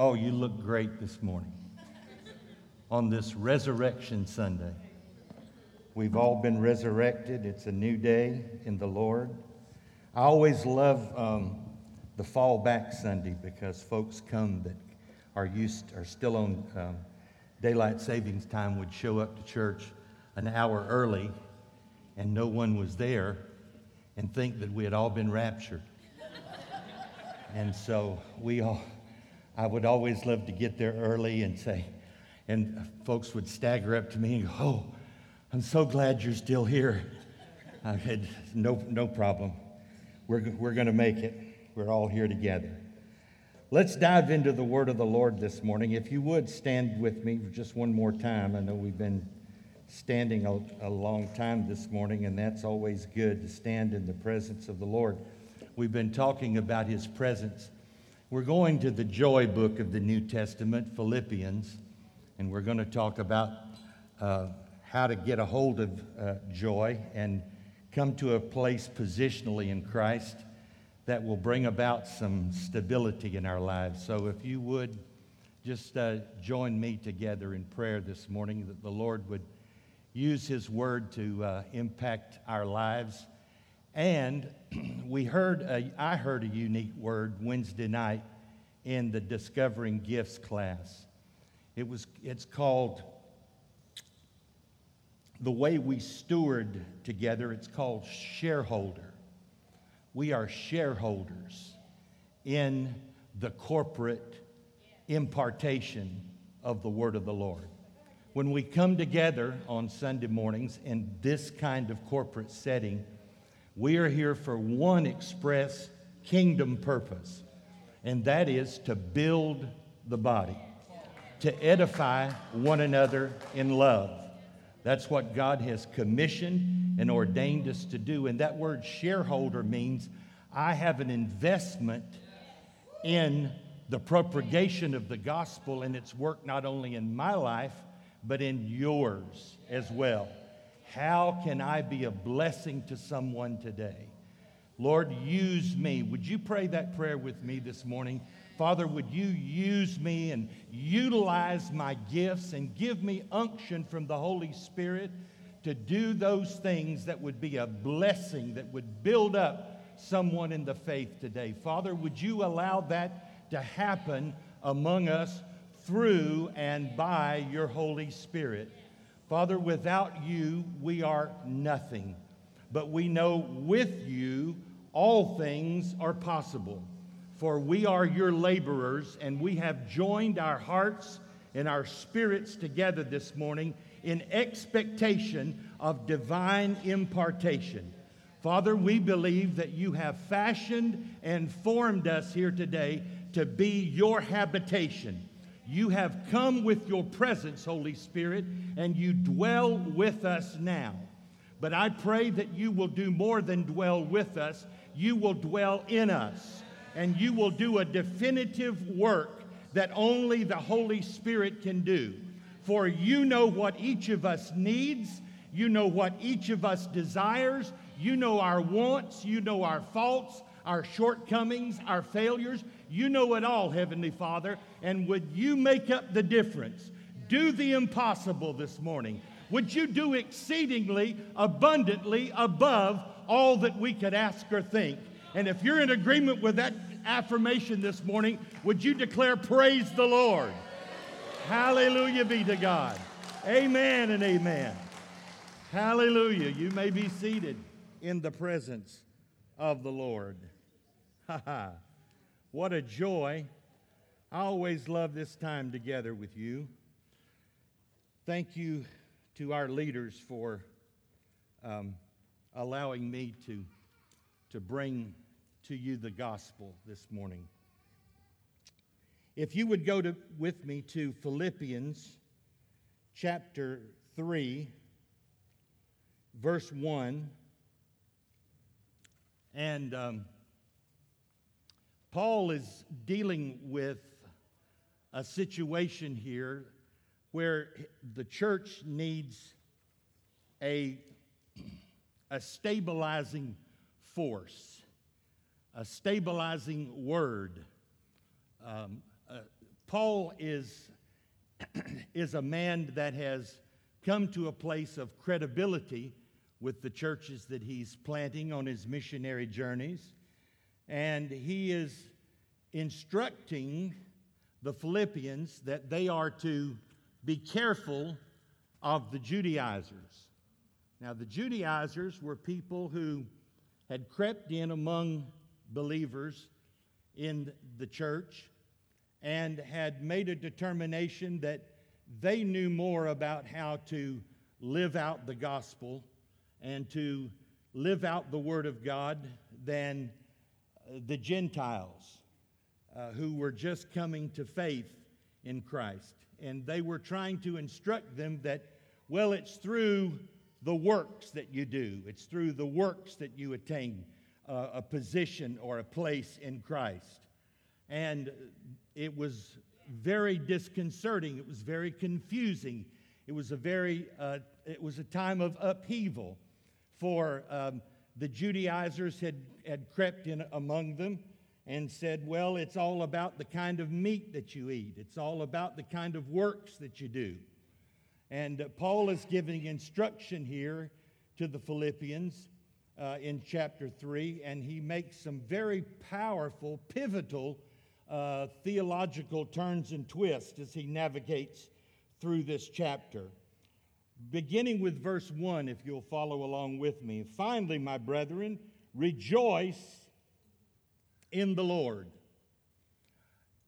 Oh, you look great this morning on this Resurrection Sunday. We've all been resurrected. It's a new day in the Lord. I always love um, the fall back Sunday because folks come that are used, are still on um, daylight savings time, would show up to church an hour early and no one was there and think that we had all been raptured. and so we all I would always love to get there early and say, and folks would stagger up to me and go, Oh, I'm so glad you're still here. I said, No, no problem. We're, we're going to make it. We're all here together. Let's dive into the word of the Lord this morning. If you would stand with me just one more time. I know we've been standing a, a long time this morning, and that's always good to stand in the presence of the Lord. We've been talking about his presence we're going to the joy book of the New Testament, Philippians, and we're going to talk about uh, how to get a hold of uh, joy and come to a place positionally in Christ that will bring about some stability in our lives. So, if you would just uh, join me together in prayer this morning that the Lord would use His word to uh, impact our lives and we heard, a, I heard a unique word Wednesday night in the Discovering Gifts class. It was, it's called the way we steward together, it's called shareholder. We are shareholders in the corporate impartation of the word of the Lord. When we come together on Sunday mornings in this kind of corporate setting, we are here for one express kingdom purpose, and that is to build the body, to edify one another in love. That's what God has commissioned and ordained us to do. And that word shareholder means I have an investment in the propagation of the gospel and its work not only in my life, but in yours as well. How can I be a blessing to someone today? Lord, use me. Would you pray that prayer with me this morning? Father, would you use me and utilize my gifts and give me unction from the Holy Spirit to do those things that would be a blessing, that would build up someone in the faith today? Father, would you allow that to happen among us through and by your Holy Spirit? Father, without you, we are nothing. But we know with you, all things are possible. For we are your laborers, and we have joined our hearts and our spirits together this morning in expectation of divine impartation. Father, we believe that you have fashioned and formed us here today to be your habitation you have come with your presence, Holy Spirit, and you dwell with us now. But I pray that you will do more than dwell with us, you will dwell in us, and you will do a definitive work that only the Holy Spirit can do. For you know what each of us needs, you know what each of us desires, you know our wants, you know our faults, our shortcomings, our failures. You know it all, Heavenly Father. And would you make up the difference? Do the impossible this morning. Would you do exceedingly abundantly above all that we could ask or think? And if you're in agreement with that affirmation this morning, would you declare, Praise the Lord? Hallelujah be to God. Amen and amen. Hallelujah. You may be seated in the presence of the Lord. Ha ha. What a joy. I always love this time together with you. Thank you to our leaders for um, allowing me to, to bring to you the gospel this morning. If you would go to, with me to Philippians chapter 3, verse 1, and. Um, Paul is dealing with a situation here where the church needs a, a stabilizing force, a stabilizing word. Um, uh, Paul is, is a man that has come to a place of credibility with the churches that he's planting on his missionary journeys. And he is instructing the Philippians that they are to be careful of the Judaizers. Now, the Judaizers were people who had crept in among believers in the church and had made a determination that they knew more about how to live out the gospel and to live out the Word of God than the Gentiles uh, who were just coming to faith in Christ. And they were trying to instruct them that, well, it's through the works that you do, it's through the works that you attain uh, a position or a place in Christ. And it was very disconcerting, it was very confusing. It was a very, uh, it was a time of upheaval for um, the Judaizers had, had crept in among them and said, Well, it's all about the kind of meat that you eat, it's all about the kind of works that you do. And uh, Paul is giving instruction here to the Philippians uh, in chapter 3, and he makes some very powerful, pivotal uh, theological turns and twists as he navigates through this chapter beginning with verse 1, if you'll follow along with me. Finally, my brethren, rejoice in the Lord.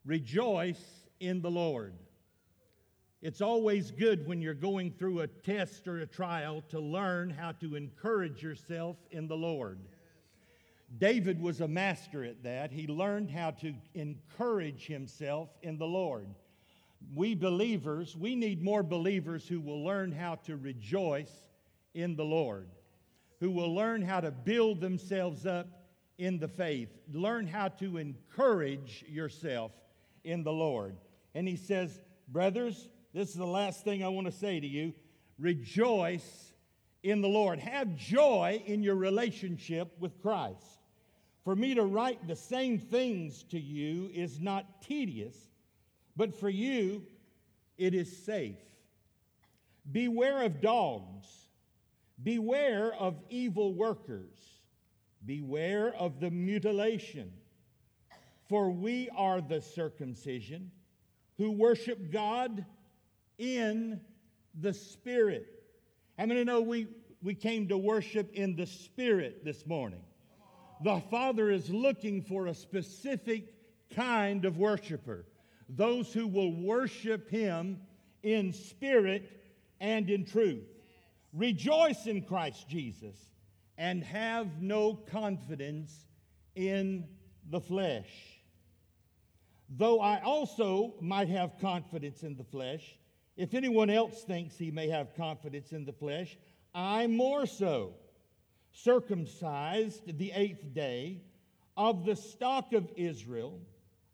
Rejoice in the Lord. It's always good when you're going through a test or a trial to learn how to encourage yourself in the Lord. David was a master at that. He learned how to encourage himself in the Lord we believers, we need more believers who will learn how to rejoice in the Lord, who will learn how to build themselves up in the faith, learn how to encourage yourself in the Lord. And he says, Brothers, this is the last thing I want to say to you rejoice in the Lord. Have joy in your relationship with Christ. For me to write the same things to you is not tedious but for you, it is safe. Beware of dogs. Beware of evil workers. Beware of the mutilation. For we are the circumcision who worship God in the Spirit. i How many know we, we came to worship in the Spirit this morning? The Father is looking for a specific kind of worshiper those who will worship him in spirit and in truth. Rejoice in Christ Jesus and have no confidence in the flesh. Though I also might have confidence in the flesh, if anyone else thinks he may have confidence in the flesh, I more so, circumcised the eighth day, of the stock of Israel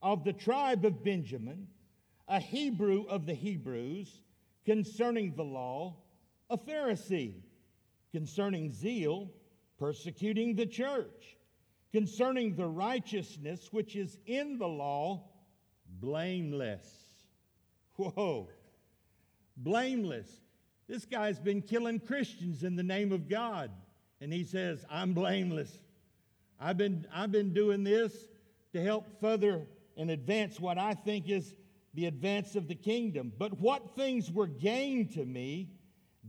of the tribe of Benjamin, a Hebrew of the Hebrews, concerning the law, a Pharisee, concerning zeal, persecuting the church, concerning the righteousness which is in the law, blameless. Whoa, blameless. This guy's been killing Christians in the name of God. And he says, I'm blameless. I've been, I've been doing this to help further and advance what I think is the advance of the kingdom. But what things were gained to me,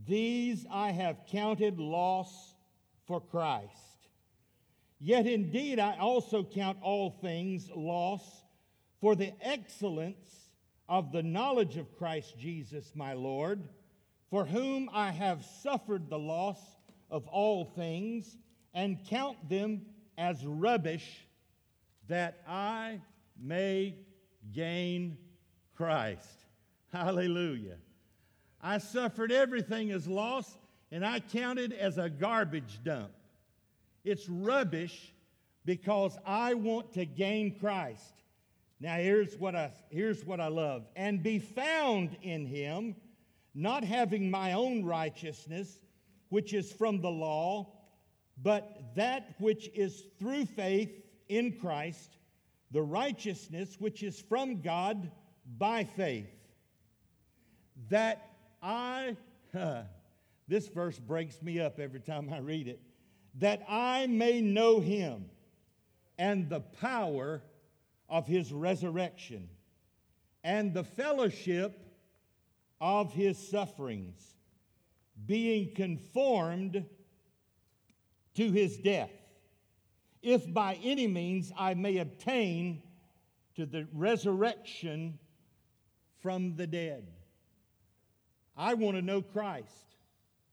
these I have counted loss for Christ. Yet indeed I also count all things loss for the excellence of the knowledge of Christ Jesus my Lord, for whom I have suffered the loss of all things, and count them as rubbish, that I may gain Christ. Hallelujah. I suffered everything as loss, and I counted as a garbage dump. It's rubbish because I want to gain Christ. Now here's what I here's what I love. And be found in him, not having my own righteousness, which is from the law, but that which is through faith in Christ, the righteousness which is from God by faith that I, this verse breaks me up every time I read it, that I may know him and the power of his resurrection and the fellowship of his sufferings, being conformed to his death, if by any means I may obtain to the resurrection from the dead. I want to know Christ,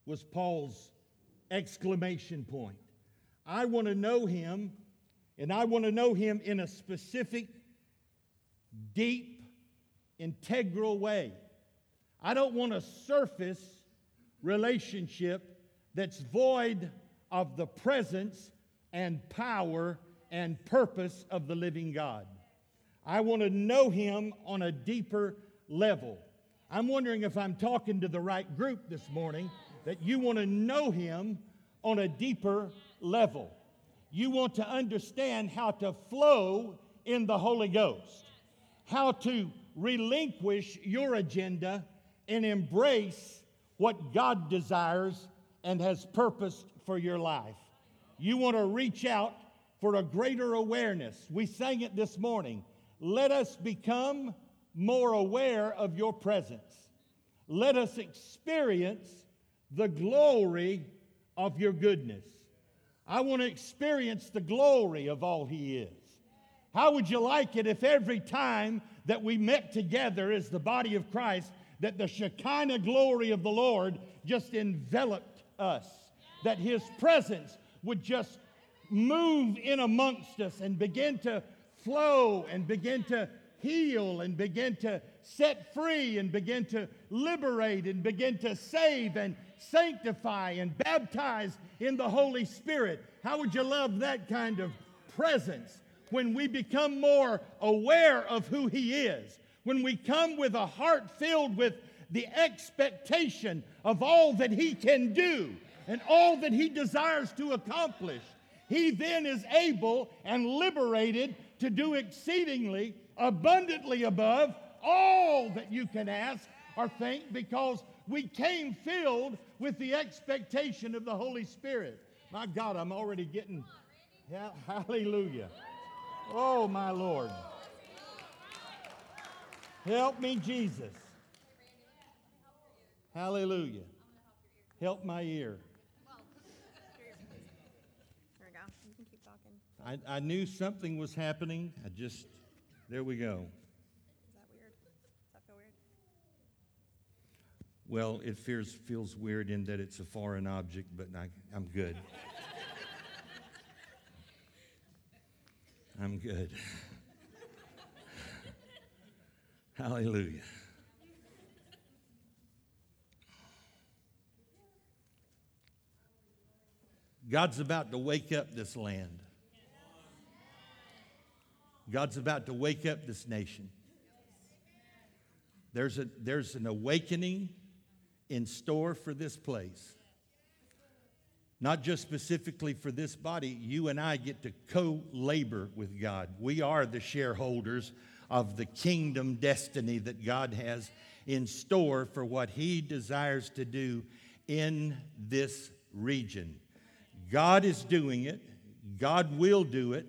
was Paul's exclamation point. I want to know him, and I want to know him in a specific, deep, integral way. I don't want a surface relationship that's void of the presence and power and purpose of the living God. I want to know him on a deeper level. I'm wondering if I'm talking to the right group this morning that you want to know him on a deeper level. You want to understand how to flow in the Holy Ghost, how to relinquish your agenda and embrace what God desires and has purposed for your life. You want to reach out for a greater awareness. We sang it this morning. Let us become more aware of your presence. Let us experience the glory of your goodness. I want to experience the glory of all He is. How would you like it if every time that we met together as the body of Christ, that the Shekinah glory of the Lord just enveloped us, that His presence would just move in amongst us and begin to flow and begin to heal and begin to set free and begin to liberate and begin to save and sanctify and baptize in the Holy Spirit. How would you love that kind of presence when we become more aware of who He is? When we come with a heart filled with the expectation of all that He can do and all that He desires to accomplish, He then is able and liberated to do exceedingly abundantly above all that you can ask or think because we came filled with the expectation of the Holy Spirit. My God, I'm already getting. Yeah, Hallelujah. Oh, my Lord. Help me, Jesus. Hallelujah. Help my ear. There we go. You can keep talking. I, I knew something was happening. I just, there we go. Is that weird? Does that feel weird? Well, it feels, feels weird in that it's a foreign object, but I, I'm good. I'm good. Hallelujah. God's about to wake up this land. God's about to wake up this nation. There's, a, there's an awakening in store for this place. Not just specifically for this body, you and I get to co labor with God. We are the shareholders of the kingdom destiny that God has in store for what He desires to do in this region. God is doing it, God will do it.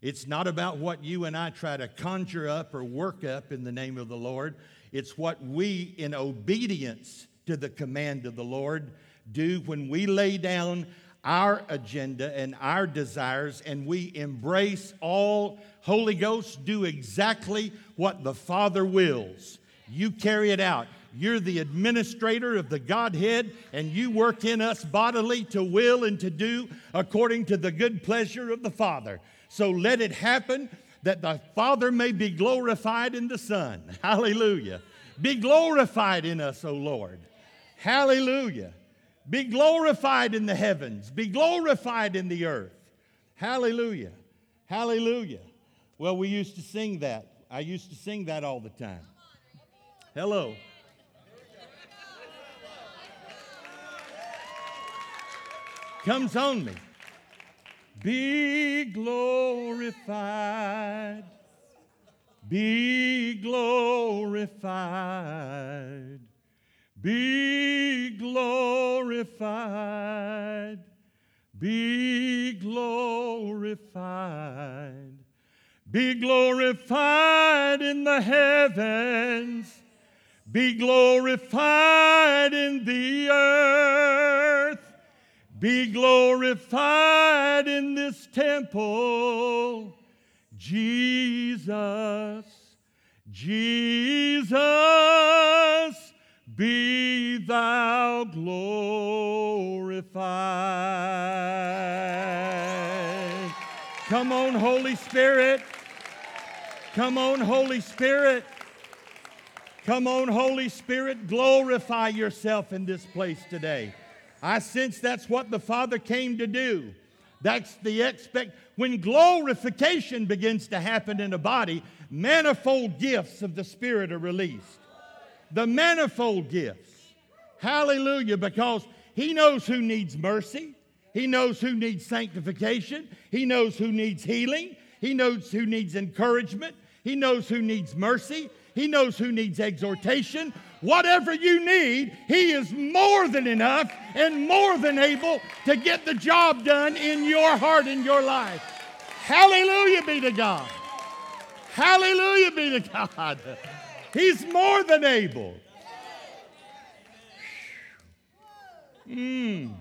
It's not about what you and I try to conjure up or work up in the name of the Lord. It's what we, in obedience to the command of the Lord, do when we lay down our agenda and our desires and we embrace all Holy Ghost, do exactly what the Father wills. You carry it out. You're the administrator of the Godhead, and you work in us bodily to will and to do according to the good pleasure of the Father. So let it happen that the Father may be glorified in the Son. Hallelujah. Be glorified in us, O Lord. Hallelujah. Be glorified in the heavens. Be glorified in the earth. Hallelujah. Hallelujah. Well, we used to sing that. I used to sing that all the time. Hello. Comes on me. Be glorified. be glorified. Be glorified. Be glorified. Be glorified in the heavens. Be glorified in the earth. Be glorified in this temple. Jesus, Jesus, be thou glorified. Come on, Holy Spirit. Come on, Holy Spirit. Come on, Holy Spirit, glorify yourself in this place today. I sense that's what the Father came to do. That's the expect. When glorification begins to happen in a body, manifold gifts of the Spirit are released. The manifold gifts. Hallelujah, because He knows who needs mercy. He knows who needs sanctification. He knows who needs healing. He knows who needs encouragement. He knows who needs mercy. He knows who needs exhortation. Whatever you need, He is more than enough and more than able to get the job done in your heart and your life. Hallelujah be to God. Hallelujah be to God. He's more than able. Mm.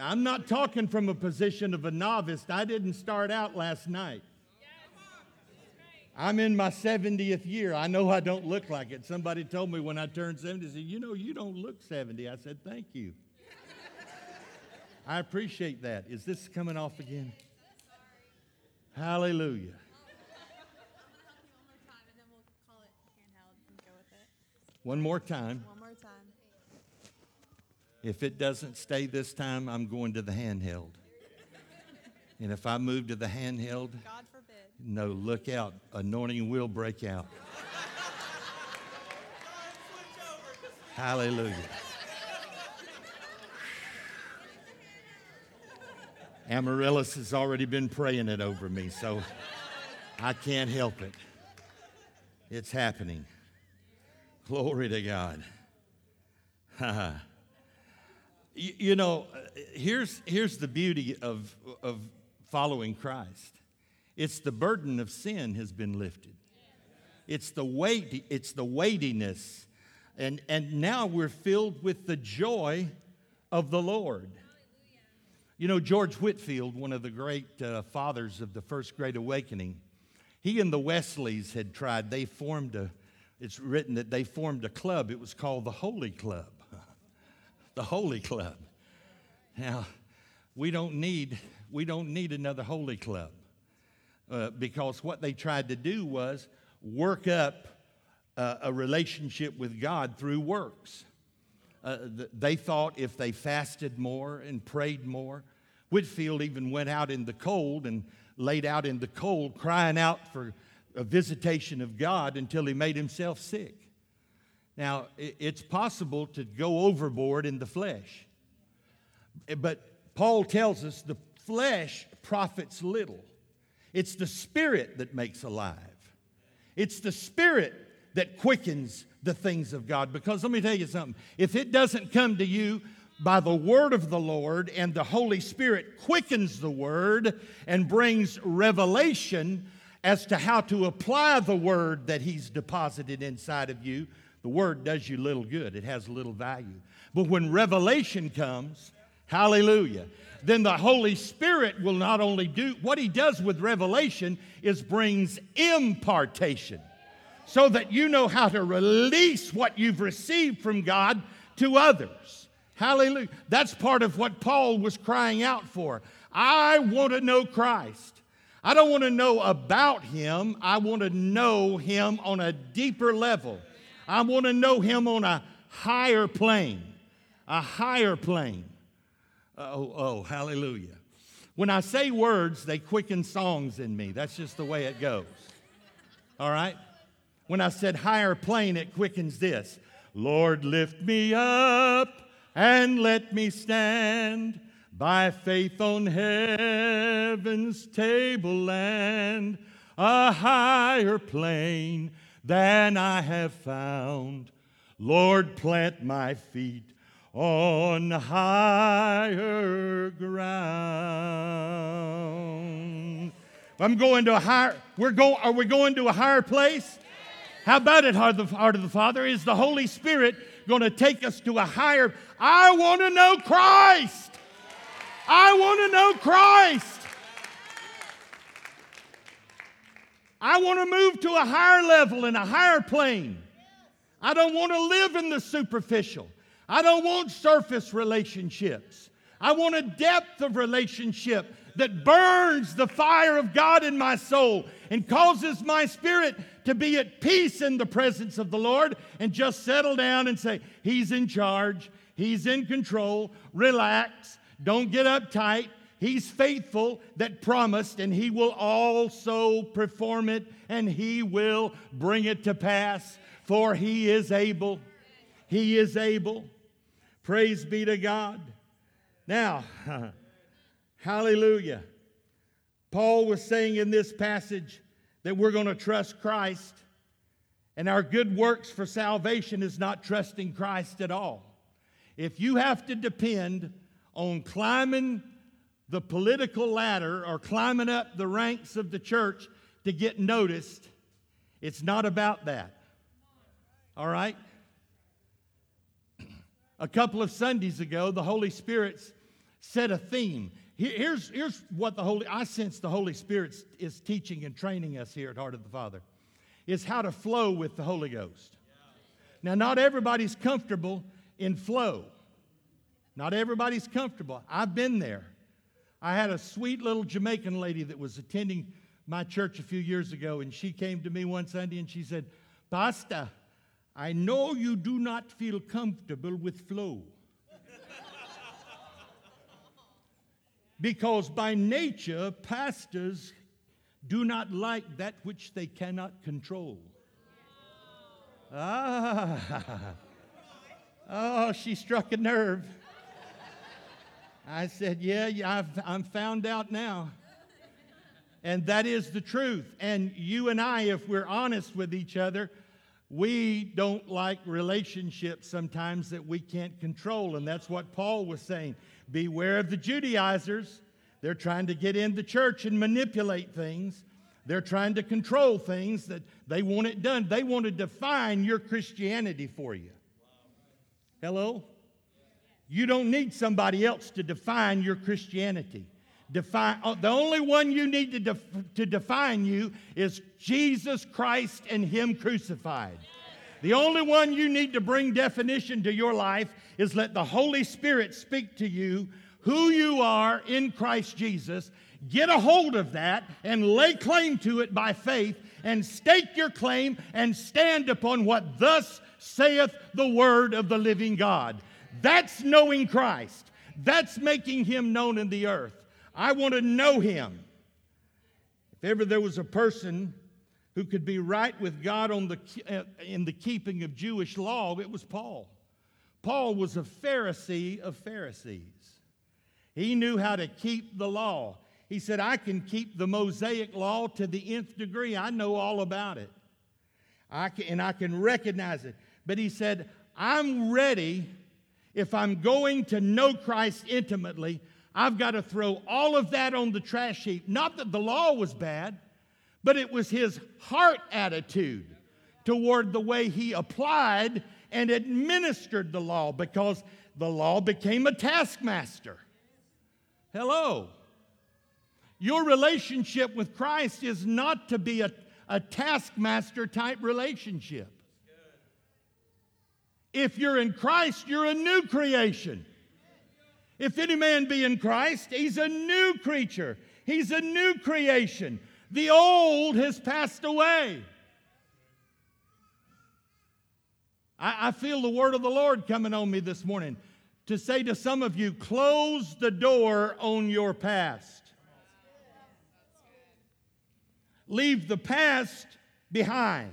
I'm not talking from a position of a novice. I didn't start out last night. I'm in my 70th year. I know I don't look like it. Somebody told me when I turned 70, said, You know, you don't look 70. I said, Thank you. I appreciate that. Is this coming off again? Hallelujah. One more time. One more time. If it doesn't stay this time, I'm going to the handheld. And if I move to the handheld, God. No, look out. Anointing will break out. Hallelujah. Amaryllis has already been praying it over me, so I can't help it. It's happening. Glory to God. you, you know, here's, here's the beauty of, of following Christ it's the burden of sin has been lifted. It's the weight, it's the weightiness. And, and now we're filled with the joy of the Lord. You know, George Whitefield, one of the great uh, fathers of the First Great Awakening, he and the Wesleys had tried, they formed a, it's written that they formed a club. It was called the Holy Club. the Holy Club. Now, we don't need, we don't need another Holy Club uh, because what they tried to do was work up uh, a relationship with God through works. Uh, th- they thought if they fasted more and prayed more, Whitefield even went out in the cold and laid out in the cold, crying out for a visitation of God until he made himself sick. Now, it's possible to go overboard in the flesh, but Paul tells us the flesh profits little. It's the spirit that makes alive, it's the spirit that quickens the things of God. Because let me tell you something if it doesn't come to you, by the word of the Lord, and the Holy Spirit quickens the word and brings revelation as to how to apply the word that He's deposited inside of you, the word does you little good. It has little value. But when revelation comes, hallelujah, then the Holy Spirit will not only do what He does with revelation is brings impartation so that you know how to release what you've received from God to others. Hallelujah. That's part of what Paul was crying out for. I want to know Christ. I don't want to know about him. I want to know him on a deeper level. I want to know him on a higher plane. A higher plane. Uh, oh, oh, hallelujah. When I say words, they quicken songs in me. That's just the way it goes. All right? When I said higher plane, it quickens this Lord, lift me up and let me stand by faith on heaven's tableland, a higher plane than I have found. Lord, plant my feet on higher ground. I'm going to a higher, we're going, are we going to a higher place? How about it, heart of, the, heart of the Father? Is the Holy Spirit going to take us to a higher? I want to know Christ. I want to know Christ. I want to move to a higher level and a higher plane. I don't want to live in the superficial. I don't want surface relationships. I want a depth of relationship that burns the fire of God in my soul and causes my spirit to be at peace in the presence of the Lord and just settle down and say, He's in charge, He's in control, relax, don't get uptight. He's faithful that promised, and He will also perform it, and He will bring it to pass, for He is able. He is able. Praise be to God. Now, hallelujah. Paul was saying in this passage that we're going to trust Christ, and our good works for salvation is not trusting Christ at all. If you have to depend on climbing the political ladder or climbing up the ranks of the church to get noticed, it's not about that. All right? A couple of Sundays ago, the Holy Spirit set a theme. Here's, here's what the Holy, I sense the Holy Spirit is teaching and training us here at Heart of the Father, is how to flow with the Holy Ghost. Now, not everybody's comfortable in flow. Not everybody's comfortable. I've been there. I had a sweet little Jamaican lady that was attending my church a few years ago, and she came to me one Sunday and she said, Pastor, I know you do not feel comfortable with flow. because by nature, pastors do not like that which they cannot control. Ah, oh, she struck a nerve. I said, Yeah, yeah I've, I'm found out now. And that is the truth. And you and I, if we're honest with each other, we don't like relationships sometimes that we can't control. And that's what Paul was saying. Beware of the Judaizers. They're trying to get in the church and manipulate things. They're trying to control things that they want it done. They want to define your Christianity for you. Hello? You don't need somebody else to define your Christianity. Define, uh, the only one you need to, def, to define you is Jesus Christ and Him crucified. The only one you need to bring definition to your life is let the Holy Spirit speak to you who you are in Christ Jesus. Get a hold of that and lay claim to it by faith and stake your claim and stand upon what thus saith the word of the living God. That's knowing Christ. That's making him known in the earth. I want to know him. If ever there was a person who could be right with God on the, uh, in the keeping of Jewish law, it was Paul. Paul was a Pharisee of Pharisees. He knew how to keep the law. He said, I can keep the Mosaic law to the nth degree. I know all about it. I can, and I can recognize it. But he said, I'm ready, if I'm going to know Christ intimately, I've got to throw all of that on the trash heap. Not that the law was bad, but it was his heart attitude toward the way he applied and administered the law because the law became a taskmaster. Hello. Your relationship with Christ is not to be a, a taskmaster type relationship. If you're in Christ, you're a new creation. If any man be in Christ, he's a new creature, he's a new creation. The old has passed away. I, I, feel the word of the Lord coming on me this morning to say to some of you close the door on your past. Leave the past behind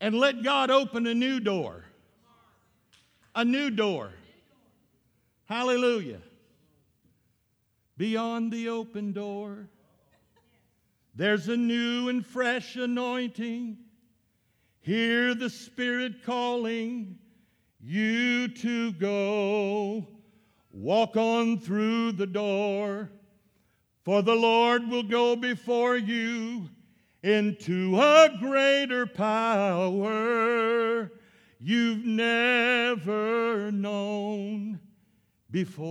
and let God open a new door. A new door. Hallelujah. Beyond the open door, There's a new and fresh anointing. Hear the Spirit calling you to go. Walk on through the door, for the Lord will go before you into a greater power you've never known before.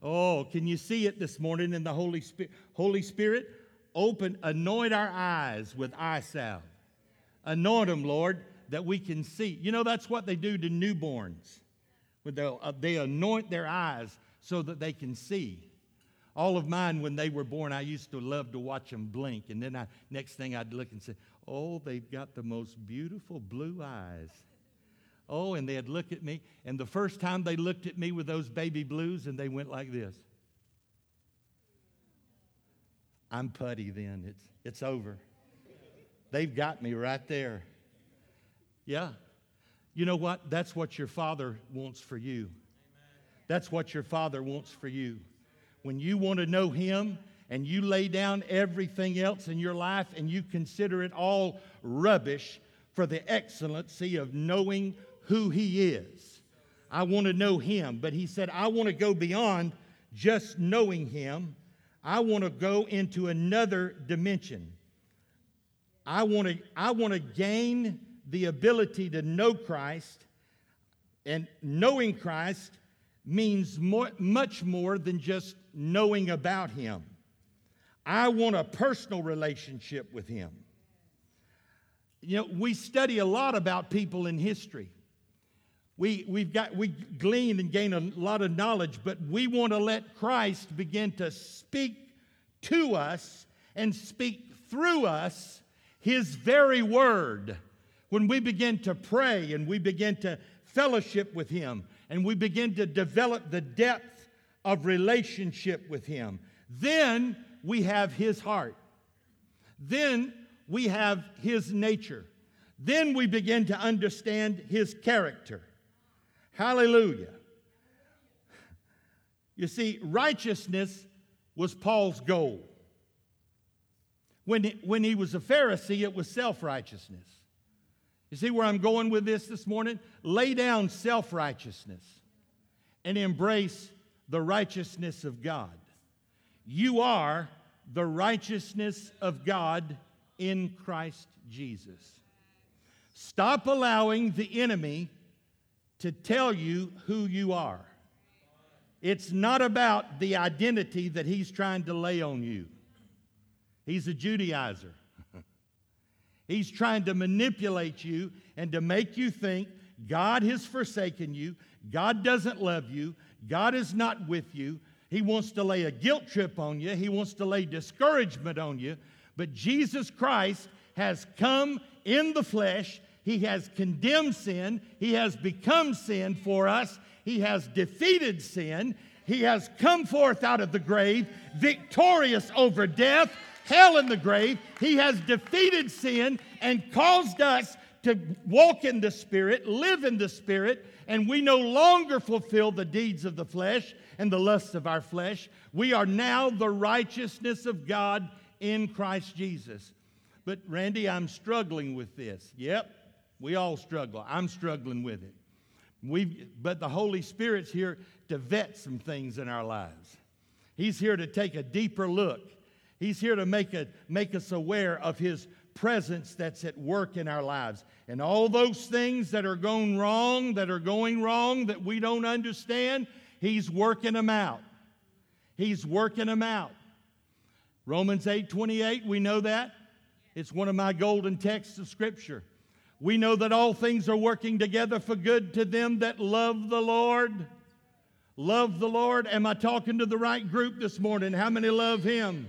Oh, can you see it this morning in the Holy Spirit? Holy Spirit, open, anoint our eyes with eye salve. Anoint them, Lord, that we can see. You know, that's what they do to newborns. Uh, they anoint their eyes so that they can see. All of mine, when they were born, I used to love to watch them blink. And then I, next thing I'd look and say, Oh, they've got the most beautiful blue eyes. Oh, and they'd look at me. And the first time they looked at me with those baby blues, and they went like this. I'm putty then. It's, it's over. They've got me right there. Yeah. You know what? That's what your father wants for you. That's what your father wants for you. When you want to know him and you lay down everything else in your life and you consider it all rubbish for the excellency of knowing who He is. I want to know Him. But He said, I want to go beyond just knowing Him. I want to go into another dimension. I want to, I want to gain the ability to know Christ, and knowing Christ means more, much more than just knowing about Him. I want a personal relationship with Him. You know, we study a lot about people in history. We, we've got, we glean and gain a lot of knowledge, but we want to let Christ begin to speak to us and speak through us his very word. When we begin to pray and we begin to fellowship with him and we begin to develop the depth of relationship with him, then we have his heart. Then we have his nature. Then we begin to understand his character. Hallelujah. You see, righteousness was Paul's goal. When he, when he was a Pharisee, it was self righteousness. You see where I'm going with this this morning? Lay down self righteousness and embrace the righteousness of God. You are the righteousness of God in Christ Jesus. Stop allowing the enemy to tell you who you are. It's not about the identity that he's trying to lay on you. He's a Judaizer. he's trying to manipulate you and to make you think God has forsaken you, God doesn't love you, God is not with you. He wants to lay a guilt trip on you, he wants to lay discouragement on you. But Jesus Christ has come in the flesh he has condemned sin. He has become sin for us. He has defeated sin. He has come forth out of the grave, victorious over death, hell, and the grave. He has defeated sin and caused us to walk in the Spirit, live in the Spirit, and we no longer fulfill the deeds of the flesh and the lusts of our flesh. We are now the righteousness of God in Christ Jesus. But, Randy, I'm struggling with this. Yep, we all struggle. I'm struggling with it. we but the Holy Spirit's here to vet some things in our lives. He's here to take a deeper look. He's here to make, a, make us aware of His presence that's at work in our lives. And all those things that are going wrong, that are going wrong, that we don't understand, He's working them out. He's working them out. Romans 8 28, we know that. It's one of my golden texts of Scripture. We know that all things are working together for good to them that love the Lord. Love the Lord. Am I talking to the right group this morning? How many love Him?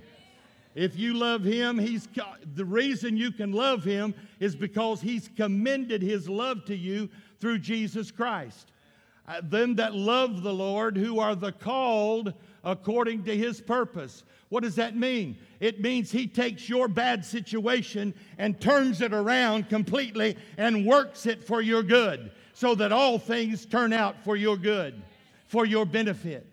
If you love Him, He's the reason you can love Him is because He's commended His love to you through Jesus Christ. Uh, them that love the Lord, who are the called according to His purpose. What does that mean? It means He takes your bad situation and turns it around completely and works it for your good so that all things turn out for your good, for your benefit.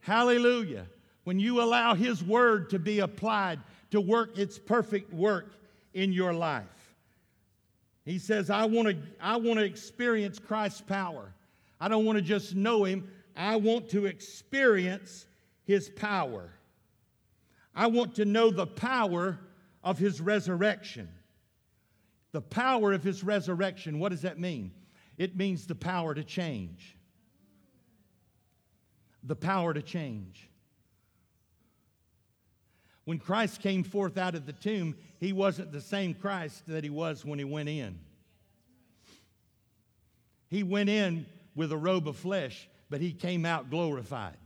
Hallelujah. when you allow His Word to be applied to work its perfect work in your life. He says, I want to I want to experience Christ's power. I don't want to just know Him, I want to experience His power. I want to know the power of His resurrection. The power of His resurrection, what does that mean? It means the power to change. The power to change. When Christ came forth out of the tomb, he wasn't the same Christ that he was when he went in. He went in with a robe of flesh, but he came out glorified.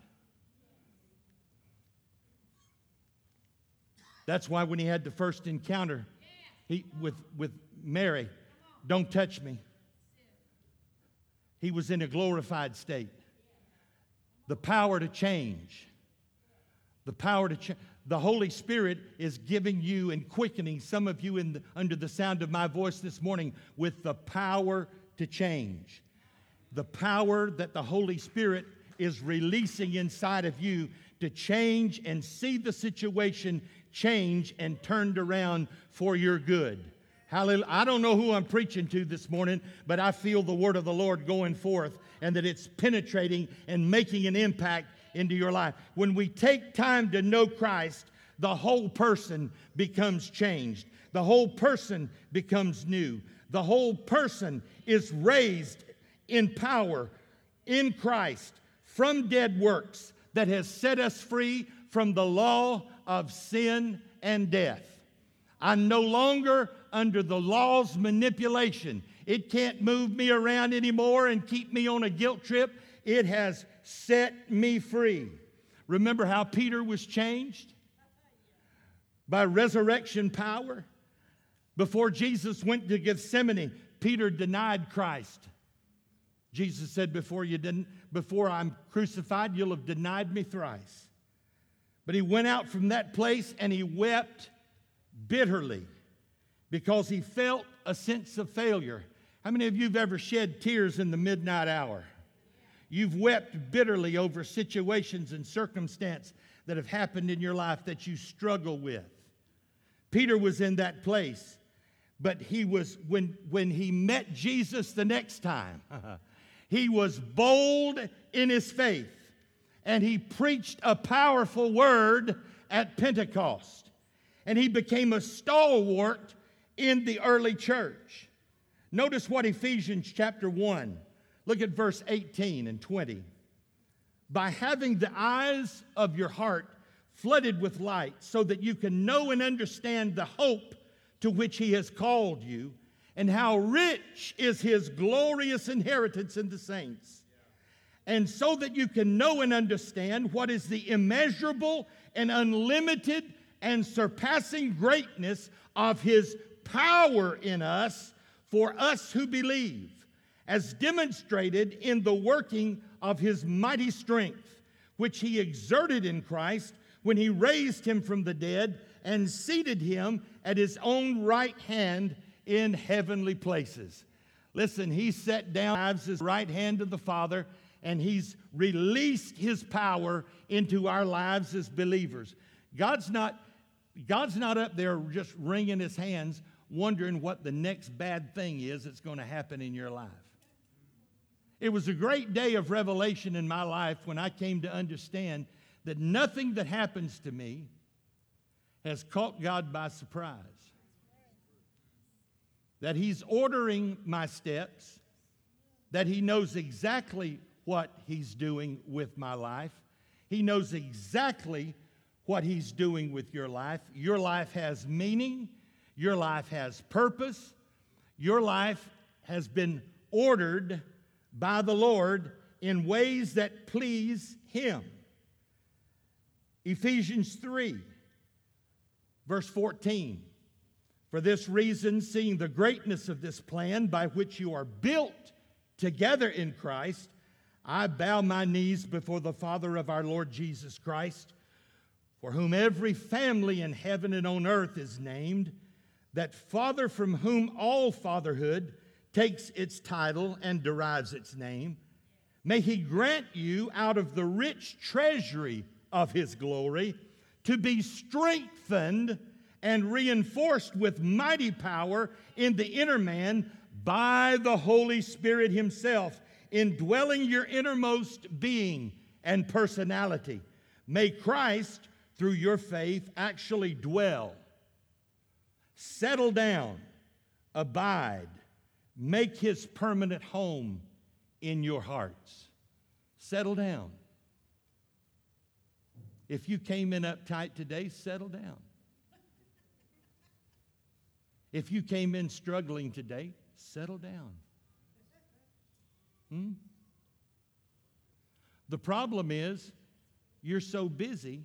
That's why when he had the first encounter he, with, with Mary, don't touch me, he was in a glorified state. The power to change. The power to change the Holy Spirit is giving you and quickening some of you the, under the sound of my voice this morning with the power to change. The power that the Holy Spirit is releasing inside of you to change and see the situation change and turned around for your good. Hallelujah. I don't know who I'm preaching to this morning, but I feel the word of the Lord going forth and that it's penetrating and making an impact into your life. When we take time to know Christ, the whole person becomes changed. The whole person becomes new. The whole person is raised in power in Christ from dead works that has set us free from the law of sin and death. I'm no longer under the law's manipulation. It can't move me around anymore and keep me on a guilt trip. It has set me free. Remember how Peter was changed? By resurrection power. Before Jesus went to Gethsemane, Peter denied Christ. Jesus said, Before you didn't, before I'm crucified, you'll have denied me thrice. But he went out from that place and he wept bitterly because he felt a sense of failure. How many of you have ever shed tears in the midnight hour? You've wept bitterly over situations and circumstance that have happened in your life that you struggle with. Peter was in that place, but he was when when he met Jesus the next time, he was bold in his faith and he preached a powerful word at Pentecost. And he became a stalwart in the early church. Notice what Ephesians chapter 1 Look at verse 18 and 20. By having the eyes of your heart flooded with light, so that you can know and understand the hope to which He has called you, and how rich is His glorious inheritance in the saints. And so that you can know and understand what is the immeasurable and unlimited and surpassing greatness of His power in us for us who believe as demonstrated in the working of his mighty strength, which he exerted in Christ when he raised him from the dead and seated him at his own right hand in heavenly places. Listen, he set down his right hand to the Father and he's released his power into our lives as believers. God's not, God's not up there just wringing his hands, wondering what the next bad thing is that's going to happen in your life. It was a great day of revelation in my life when I came to understand that nothing that happens to me has caught God by surprise. That He's ordering my steps, that He knows exactly what He's doing with my life, He knows exactly what He's doing with your life. Your life has meaning, your life has purpose, your life has been ordered by the Lord in ways that please Him. Ephesians 3, verse 14. For this reason, seeing the greatness of this plan by which you are built together in Christ, I bow my knees before the Father of our Lord Jesus Christ, for whom every family in heaven and on earth is named, that Father from whom all fatherhood takes its title and derives its name. May he grant you out of the rich treasury of his glory, to be strengthened and reinforced with mighty power in the inner man by the Holy Spirit himself, indwelling your innermost being and personality. May Christ, through your faith, actually dwell, settle down, abide, make his permanent home in your hearts. Settle down. If you came in uptight today, settle down. If you came in struggling today, settle down. Hmm? The problem is you're so busy.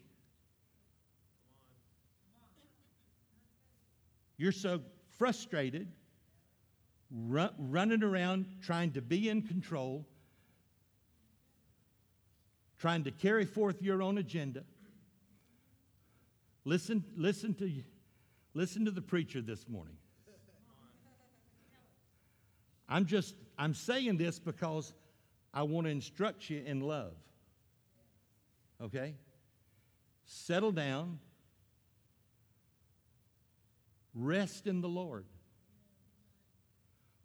You're so frustrated, run, running around trying to be in control, trying to carry forth your own agenda. Listen, listen to listen to the preacher this morning. I'm just I'm saying this because I want to instruct you in love. Okay? Settle down. Rest in the Lord.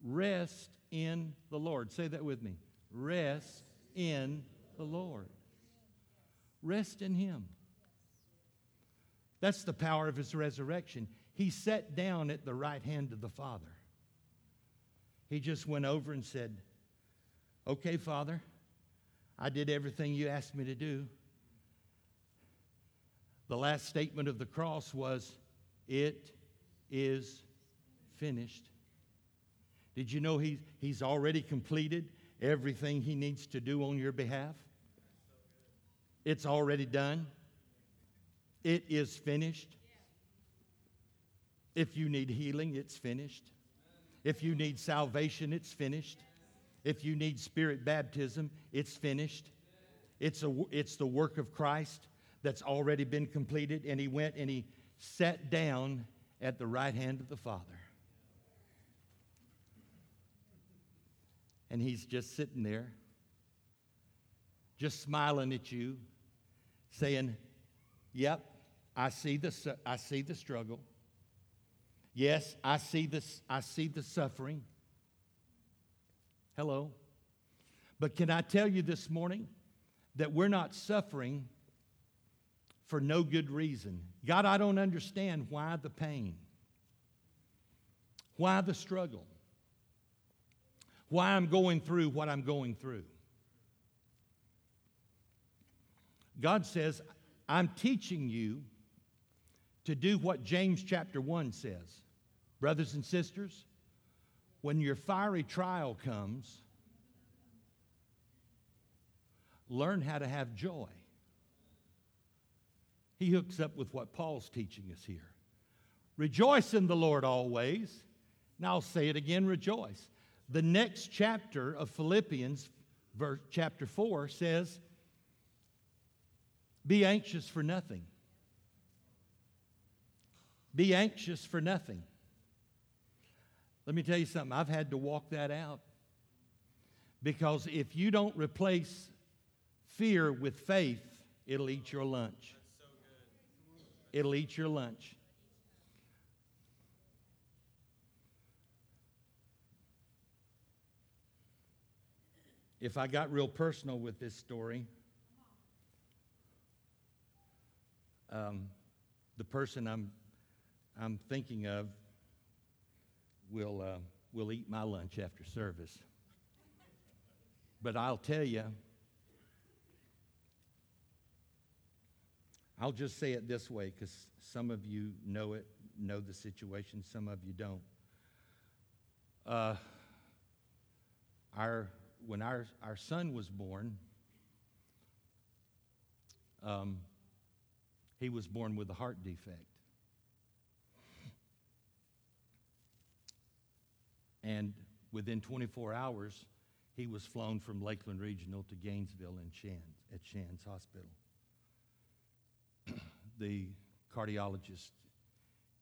Rest in the Lord. Say that with me. Rest in the Lord. Rest in Him. That's the power of His resurrection. He sat down at the right hand of the Father. He just went over and said, Okay, Father, I did everything you asked me to do. The last statement of the cross was, It is finished. Did you know he, he's already completed everything he needs to do on your behalf? It's already done. It is finished. If you need healing, it's finished. If you need salvation, it's finished. If you need spirit baptism, it's finished. It's, a, it's the work of Christ that's already been completed. And he went and he sat down at the right hand of the Father. And he's just sitting there, just smiling at you, saying, Yep, I see the, I see the struggle. Yes, I see, this, I see the suffering. Hello. But can I tell you this morning that we're not suffering for no good reason? God, I don't understand why the pain, why the struggle, why I'm going through what I'm going through. God says, I'm teaching you to do what James chapter 1 says. Brothers and sisters, when your fiery trial comes, learn how to have joy. He hooks up with what Paul's teaching us here. Rejoice in the Lord always. Now I'll say it again rejoice. The next chapter of Philippians, verse, chapter 4, says, Be anxious for nothing. Be anxious for nothing. Let me tell you something, I've had to walk that out. Because if you don't replace fear with faith, it'll eat your lunch. It'll eat your lunch. If I got real personal with this story, um, the person I'm, I'm thinking of will, uh, will eat my lunch after service. But I'll tell you, I'll just say it this way because some of you know it, know the situation, some of you don't. Uh, our, when our, our son was born, um, he was born with a heart defect. And within 24 hours, he was flown from Lakeland Regional to Gainesville and Shands, at Shands Hospital. the cardiologist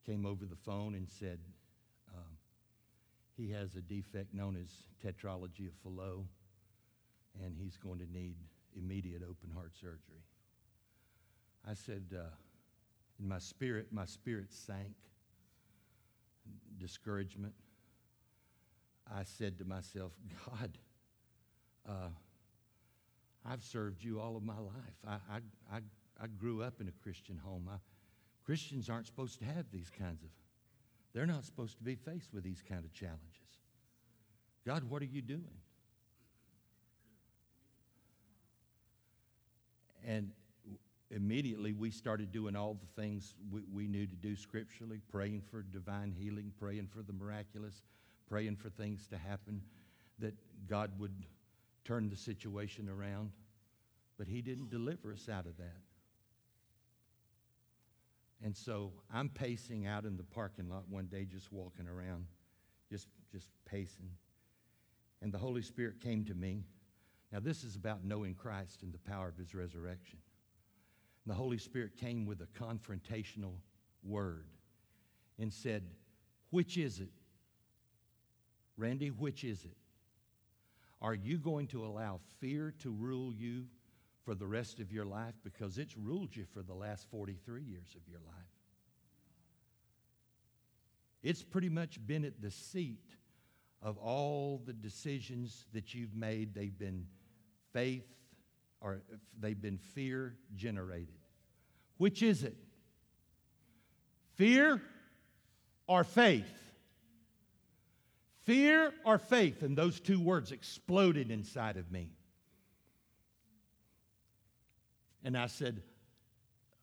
came over the phone and said um, he has a defect known as tetralogy of Fallot, and he's going to need immediate open heart surgery. I said, uh, in my spirit, my spirit sank. Discouragement. I said to myself, God, uh, I've served you all of my life. I, I, I, I grew up in a Christian home. I, Christians aren't supposed to have these kinds of, they're not supposed to be faced with these kind of challenges. God, what are you doing? And immediately we started doing all the things we, we knew to do scripturally praying for divine healing, praying for the miraculous, praying for things to happen, that God would turn the situation around. But He didn't deliver us out of that. And so I'm pacing out in the parking lot one day, just walking around, just, just pacing. And the Holy Spirit came to me. Now, this is about knowing Christ and the power of His resurrection. And the Holy Spirit came with a confrontational word and said, Which is it? Randy, which is it? Are you going to allow fear to rule you for the rest of your life? Because it's ruled you for the last 43 years of your life. It's pretty much been at the seat of all the decisions that you've made. They've been faith or they've been fear generated. Which is it? Fear or faith? Fear or faith? And those two words exploded inside of me. And I said,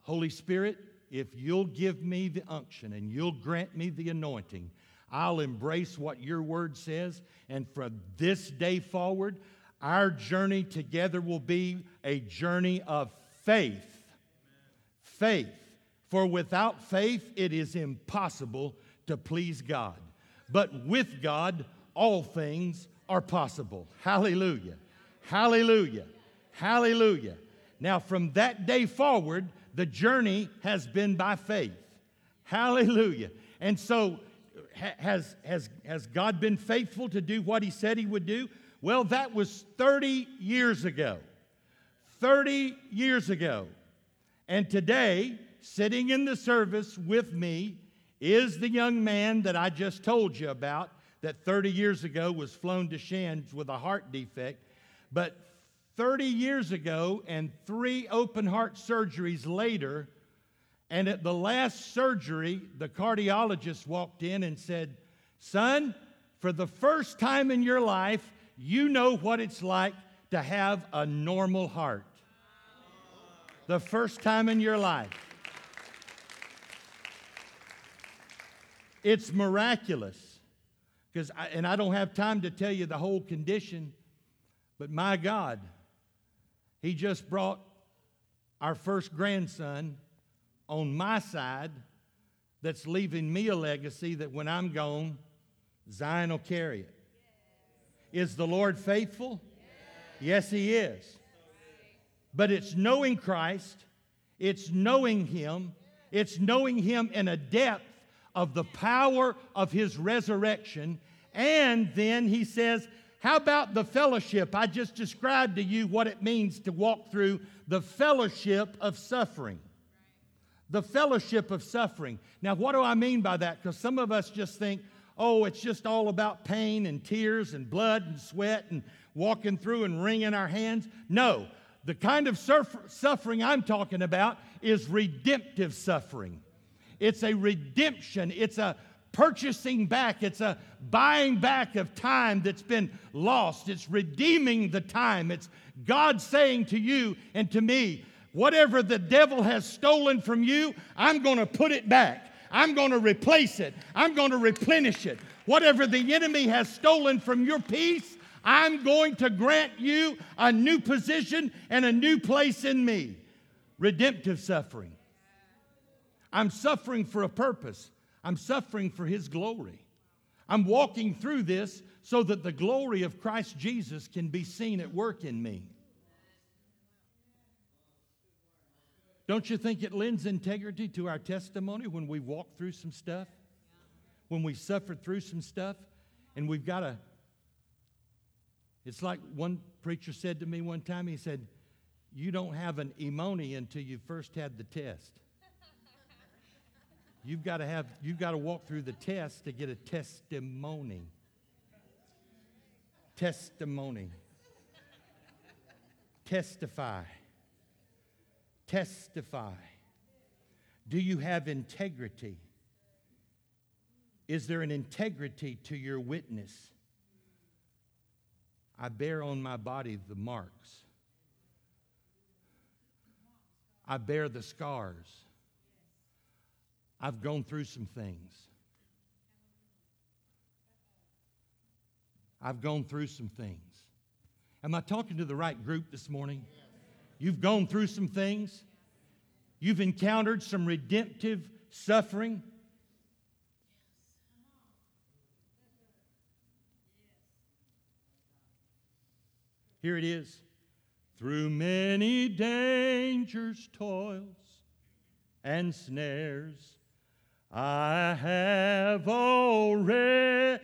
Holy Spirit, if you'll give me the unction and you'll grant me the anointing, I'll embrace what your word says. And from this day forward, our journey together will be a journey of faith. Faith. For without faith, it is impossible to please God. But with God, all things are possible. Hallelujah. Hallelujah. Hallelujah. Now, from that day forward, the journey has been by faith. Hallelujah. And so, has, has, has God been faithful to do what He said He would do? Well, that was 30 years ago. 30 years ago. And today, sitting in the service with me is the young man that I just told you about that 30 years ago was flown to Shands with a heart defect. But 30 years ago and three open heart surgeries later, and at the last surgery, the cardiologist walked in and said, Son, for the first time in your life, you know what it's like to have a normal heart. The first time in your life. It's miraculous. Because I, and I don't have time to tell you the whole condition, but my God, He just brought our first grandson on my side that's leaving me a legacy that when I'm gone, Zion will carry it. Is the Lord faithful? Yes, He is. But it's knowing Christ, it's knowing Him, it's knowing Him in a depth of the power of his resurrection. And then he says, How about the fellowship? I just described to you what it means to walk through the fellowship of suffering. The fellowship of suffering. Now, what do I mean by that? Because some of us just think, oh, it's just all about pain and tears and blood and sweat and walking through and wringing our hands. No, the kind of suffering I'm talking about is redemptive suffering. It's a redemption. It's a purchasing back. It's a buying back of time that's been lost. It's redeeming the time. It's God saying to you and to me, whatever the devil has stolen from you, I'm going to put it back. I'm going to replace it. I'm going to replenish it. Whatever the enemy has stolen from your peace, I'm going to grant you a new position and a new place in me. Redemptive suffering. I'm suffering for a purpose. I'm suffering for His glory. I'm walking through this so that the glory of Christ Jesus can be seen at work in me. Don't you think it lends integrity to our testimony when we walk through some stuff? When we suffer through some stuff and we've got to. It's like one preacher said to me one time, he said, you don't have an emoni until you first had the test. You've got to have you've got to walk through the test to get a testimony. Testimony. Testify. Testify. Do you have integrity? Is there an integrity to your witness? I bear on my body the marks. I bear the scars. I've gone through some things. I've gone through some things. Am I talking to the right group this morning? You've gone through some things. You've encountered some redemptive suffering. Here it is. Through many dangers, toils, and snares, I have already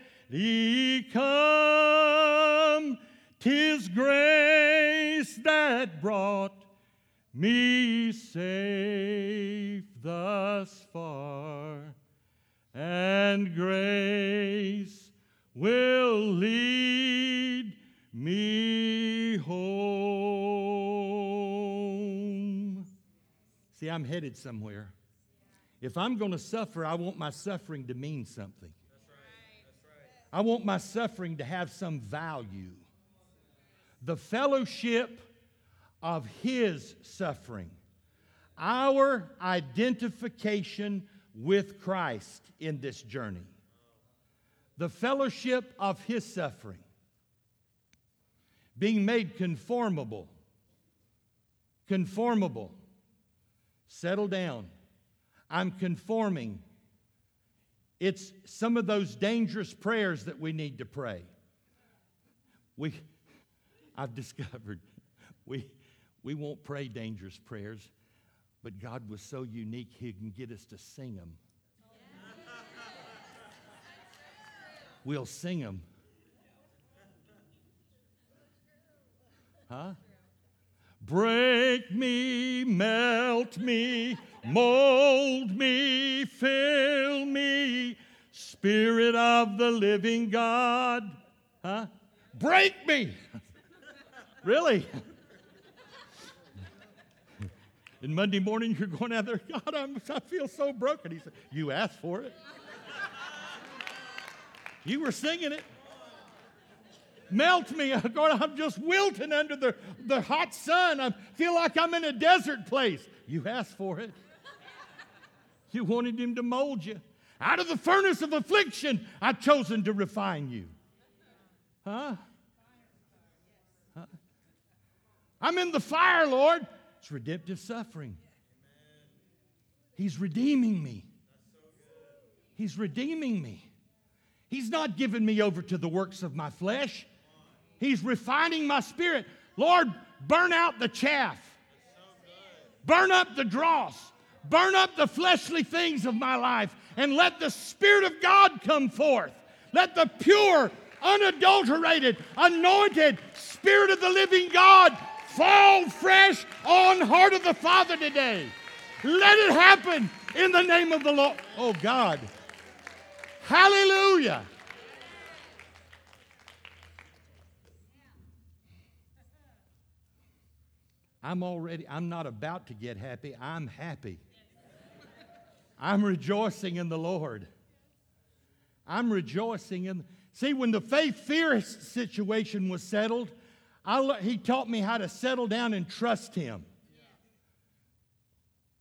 come. Tis grace that brought me safe thus far, and grace will lead me home. See, I'm headed somewhere. If I'm going to suffer, I want my suffering to mean something. I want my suffering to have some value. The fellowship of His suffering, our identification with Christ in this journey, the fellowship of His suffering being made conformable. Conformable. Settle down. I'm conforming. It's some of those dangerous prayers that we need to pray. We, I've discovered we, we won't pray dangerous prayers, but God was so unique, He can get us to sing them. We'll sing them. Huh? Break me, melt me, mold me, fill me, Spirit of the living God. Huh? Break me. really? And Monday morning, you're going out there, God, I'm, I feel so broken. He said, You asked for it. you were singing it. Melt me. God, I'm just wilting under the, the hot sun. I feel like I'm in a desert place. You asked for it. You wanted him to mold you. Out of the furnace of affliction, I've chosen to refine you. Huh? huh? I'm in the fire, Lord. It's redemptive suffering. He's redeeming me. He's redeeming me. He's not giving me over to the works of my flesh. He's refining my spirit. Lord, burn out the chaff, burn up the dross, burn up the fleshly things of my life, and let the Spirit of God come forth. Let the pure, unadulterated, anointed Spirit of the living God fall fresh on heart of the Father today. Let it happen in the name of the Lord. Oh God. Hallelujah. I'm already, I'm not about to get happy. I'm happy. I'm rejoicing in the Lord. I'm rejoicing in. See, when the faith fear situation was settled, I, he taught me how to settle down and trust Him.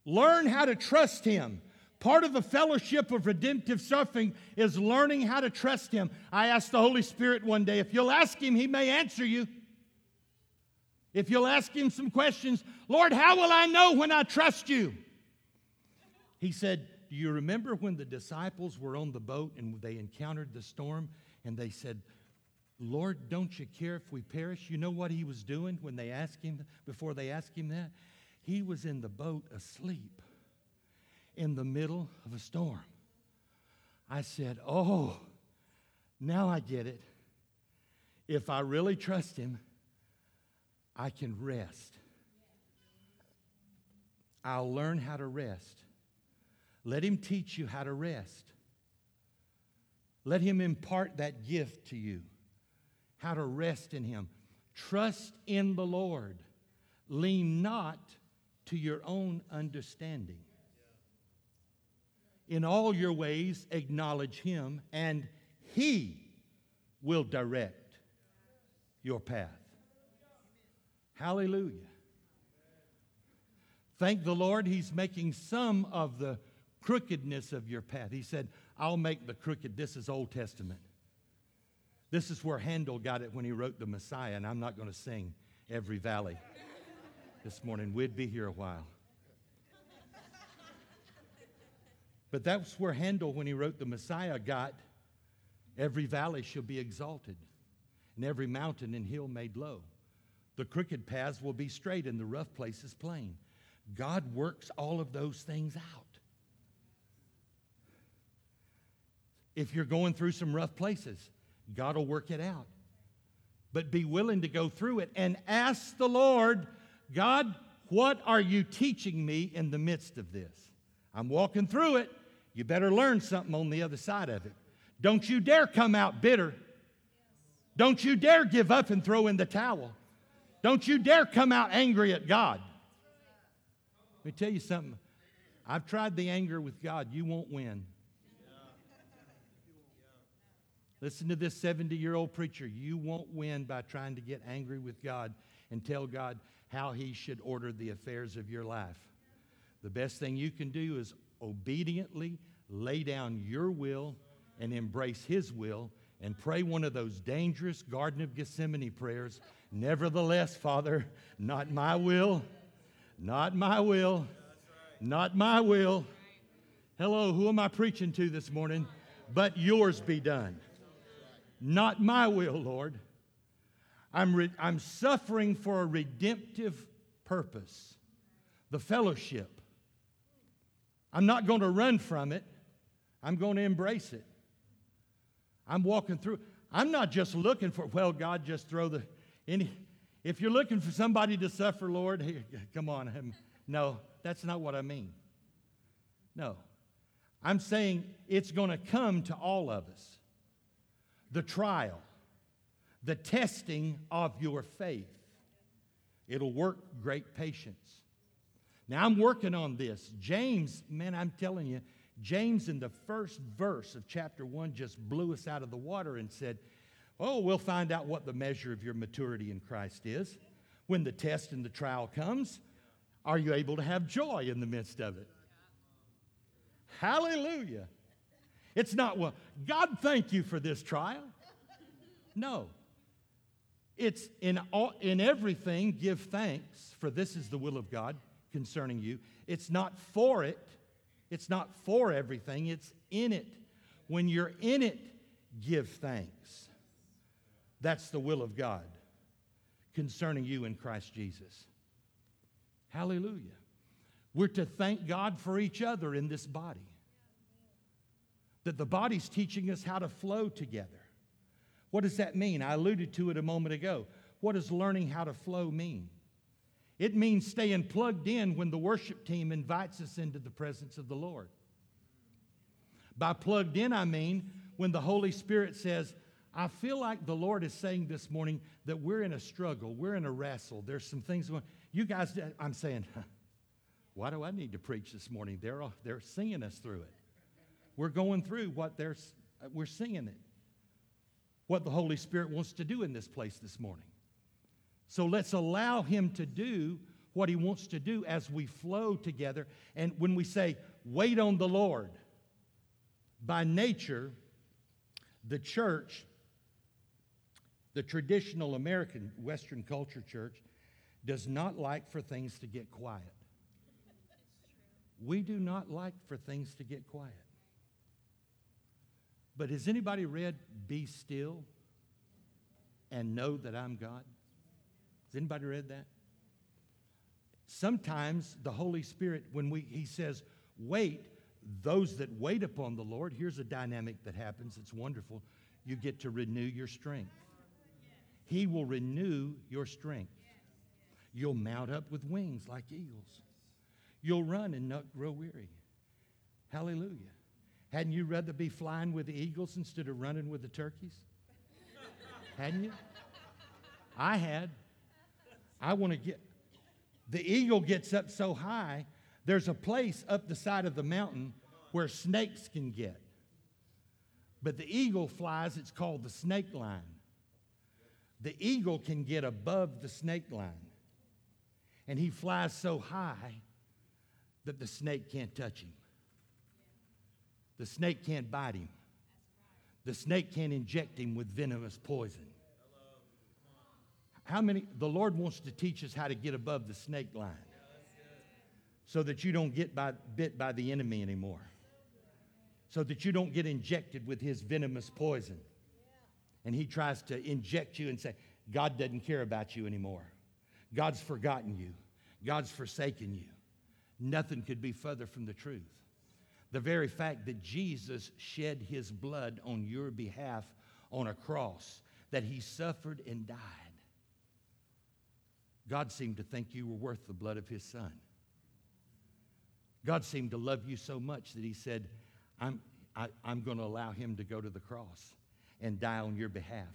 Learn how to trust Him. Part of the fellowship of redemptive suffering is learning how to trust Him. I asked the Holy Spirit one day, if you'll ask Him, He may answer you. If you'll ask him some questions, Lord, how will I know when I trust you? He said, Do you remember when the disciples were on the boat and they encountered the storm and they said, Lord, don't you care if we perish? You know what he was doing when they asked him, before they asked him that? He was in the boat asleep in the middle of a storm. I said, Oh, now I get it. If I really trust him, I can rest. I'll learn how to rest. Let Him teach you how to rest. Let Him impart that gift to you, how to rest in Him. Trust in the Lord. Lean not to your own understanding. In all your ways, acknowledge Him, and He will direct your path. Hallelujah. Thank the Lord, He's making some of the crookedness of your path. He said, I'll make the crooked. This is Old Testament. This is where Handel got it when he wrote the Messiah, and I'm not going to sing every valley this morning. We'd be here a while. But that's where Handel, when he wrote the Messiah, got every valley shall be exalted, and every mountain and hill made low. The crooked paths will be straight, and the rough places plain. God works all of those things out. If you're going through some rough places, God will work it out. But be willing to go through it and ask the Lord, God, what are you teaching me in the midst of this? I'm walking through it. You better learn something on the other side of it. Don't you dare come out bitter. Don't you dare give up and throw in the towel. Don't you dare come out angry at God. Let me tell you something. I've tried the anger with God. You won't win. Listen to this 70 year old preacher. You won't win by trying to get angry with God and tell God how He should order the affairs of your life. The best thing you can do is obediently lay down your will and embrace His will and pray one of those dangerous Garden of Gethsemane prayers. Nevertheless, Father, not my will, not my will, not my will. Hello, who am I preaching to this morning? But yours be done. Not my will, Lord. I'm, re- I'm suffering for a redemptive purpose the fellowship. I'm not going to run from it, I'm going to embrace it. I'm walking through. I'm not just looking for, well, God, just throw the. Any, if you're looking for somebody to suffer, Lord, hey, come on. Um, no, that's not what I mean. No. I'm saying it's going to come to all of us the trial, the testing of your faith. It'll work great patience. Now, I'm working on this. James, man, I'm telling you, James in the first verse of chapter 1 just blew us out of the water and said, Oh, we'll find out what the measure of your maturity in Christ is. When the test and the trial comes, are you able to have joy in the midst of it? Hallelujah. It's not, well, God, thank you for this trial. No. It's in, all, in everything, give thanks, for this is the will of God concerning you. It's not for it, it's not for everything, it's in it. When you're in it, give thanks. That's the will of God concerning you in Christ Jesus. Hallelujah. We're to thank God for each other in this body that the body's teaching us how to flow together. What does that mean? I alluded to it a moment ago. What does learning how to flow mean? It means staying plugged in when the worship team invites us into the presence of the Lord. By plugged in, I mean when the Holy Spirit says, I feel like the Lord is saying this morning that we're in a struggle, we're in a wrestle. There's some things going. You guys, I'm saying, why do I need to preach this morning? They're, they're singing us through it. We're going through what there's, we're singing it. What the Holy Spirit wants to do in this place this morning. So let's allow Him to do what He wants to do as we flow together. And when we say, wait on the Lord, by nature, the church, the traditional American Western culture church, does not like for things to get quiet. We do not like for things to get quiet. But has anybody read Be Still and Know That I'm God? Has anybody read that? Sometimes the Holy Spirit, when we, He says, wait, those that wait upon the Lord, here's a dynamic that happens. It's wonderful. You get to renew your strength. He will renew your strength. You'll mount up with wings like eagles. You'll run and not grow weary. Hallelujah. Hadn't you rather be flying with the eagles instead of running with the turkeys? Hadn't you? I had. I want to get. The eagle gets up so high, there's a place up the side of the mountain where snakes can get. But the eagle flies, it's called the snake line. The eagle can get above the snake line. And he flies so high that the snake can't touch him. The snake can't bite him. The snake can't inject him with venomous poison. How many? The Lord wants to teach us how to get above the snake line so that you don't get by, bit by the enemy anymore, so that you don't get injected with his venomous poison. And he tries to inject you and say, God doesn't care about you anymore. God's forgotten you. God's forsaken you. Nothing could be further from the truth. The very fact that Jesus shed his blood on your behalf on a cross, that he suffered and died, God seemed to think you were worth the blood of his son. God seemed to love you so much that he said, I'm, I, am going to allow him to go to the cross and die on your behalf.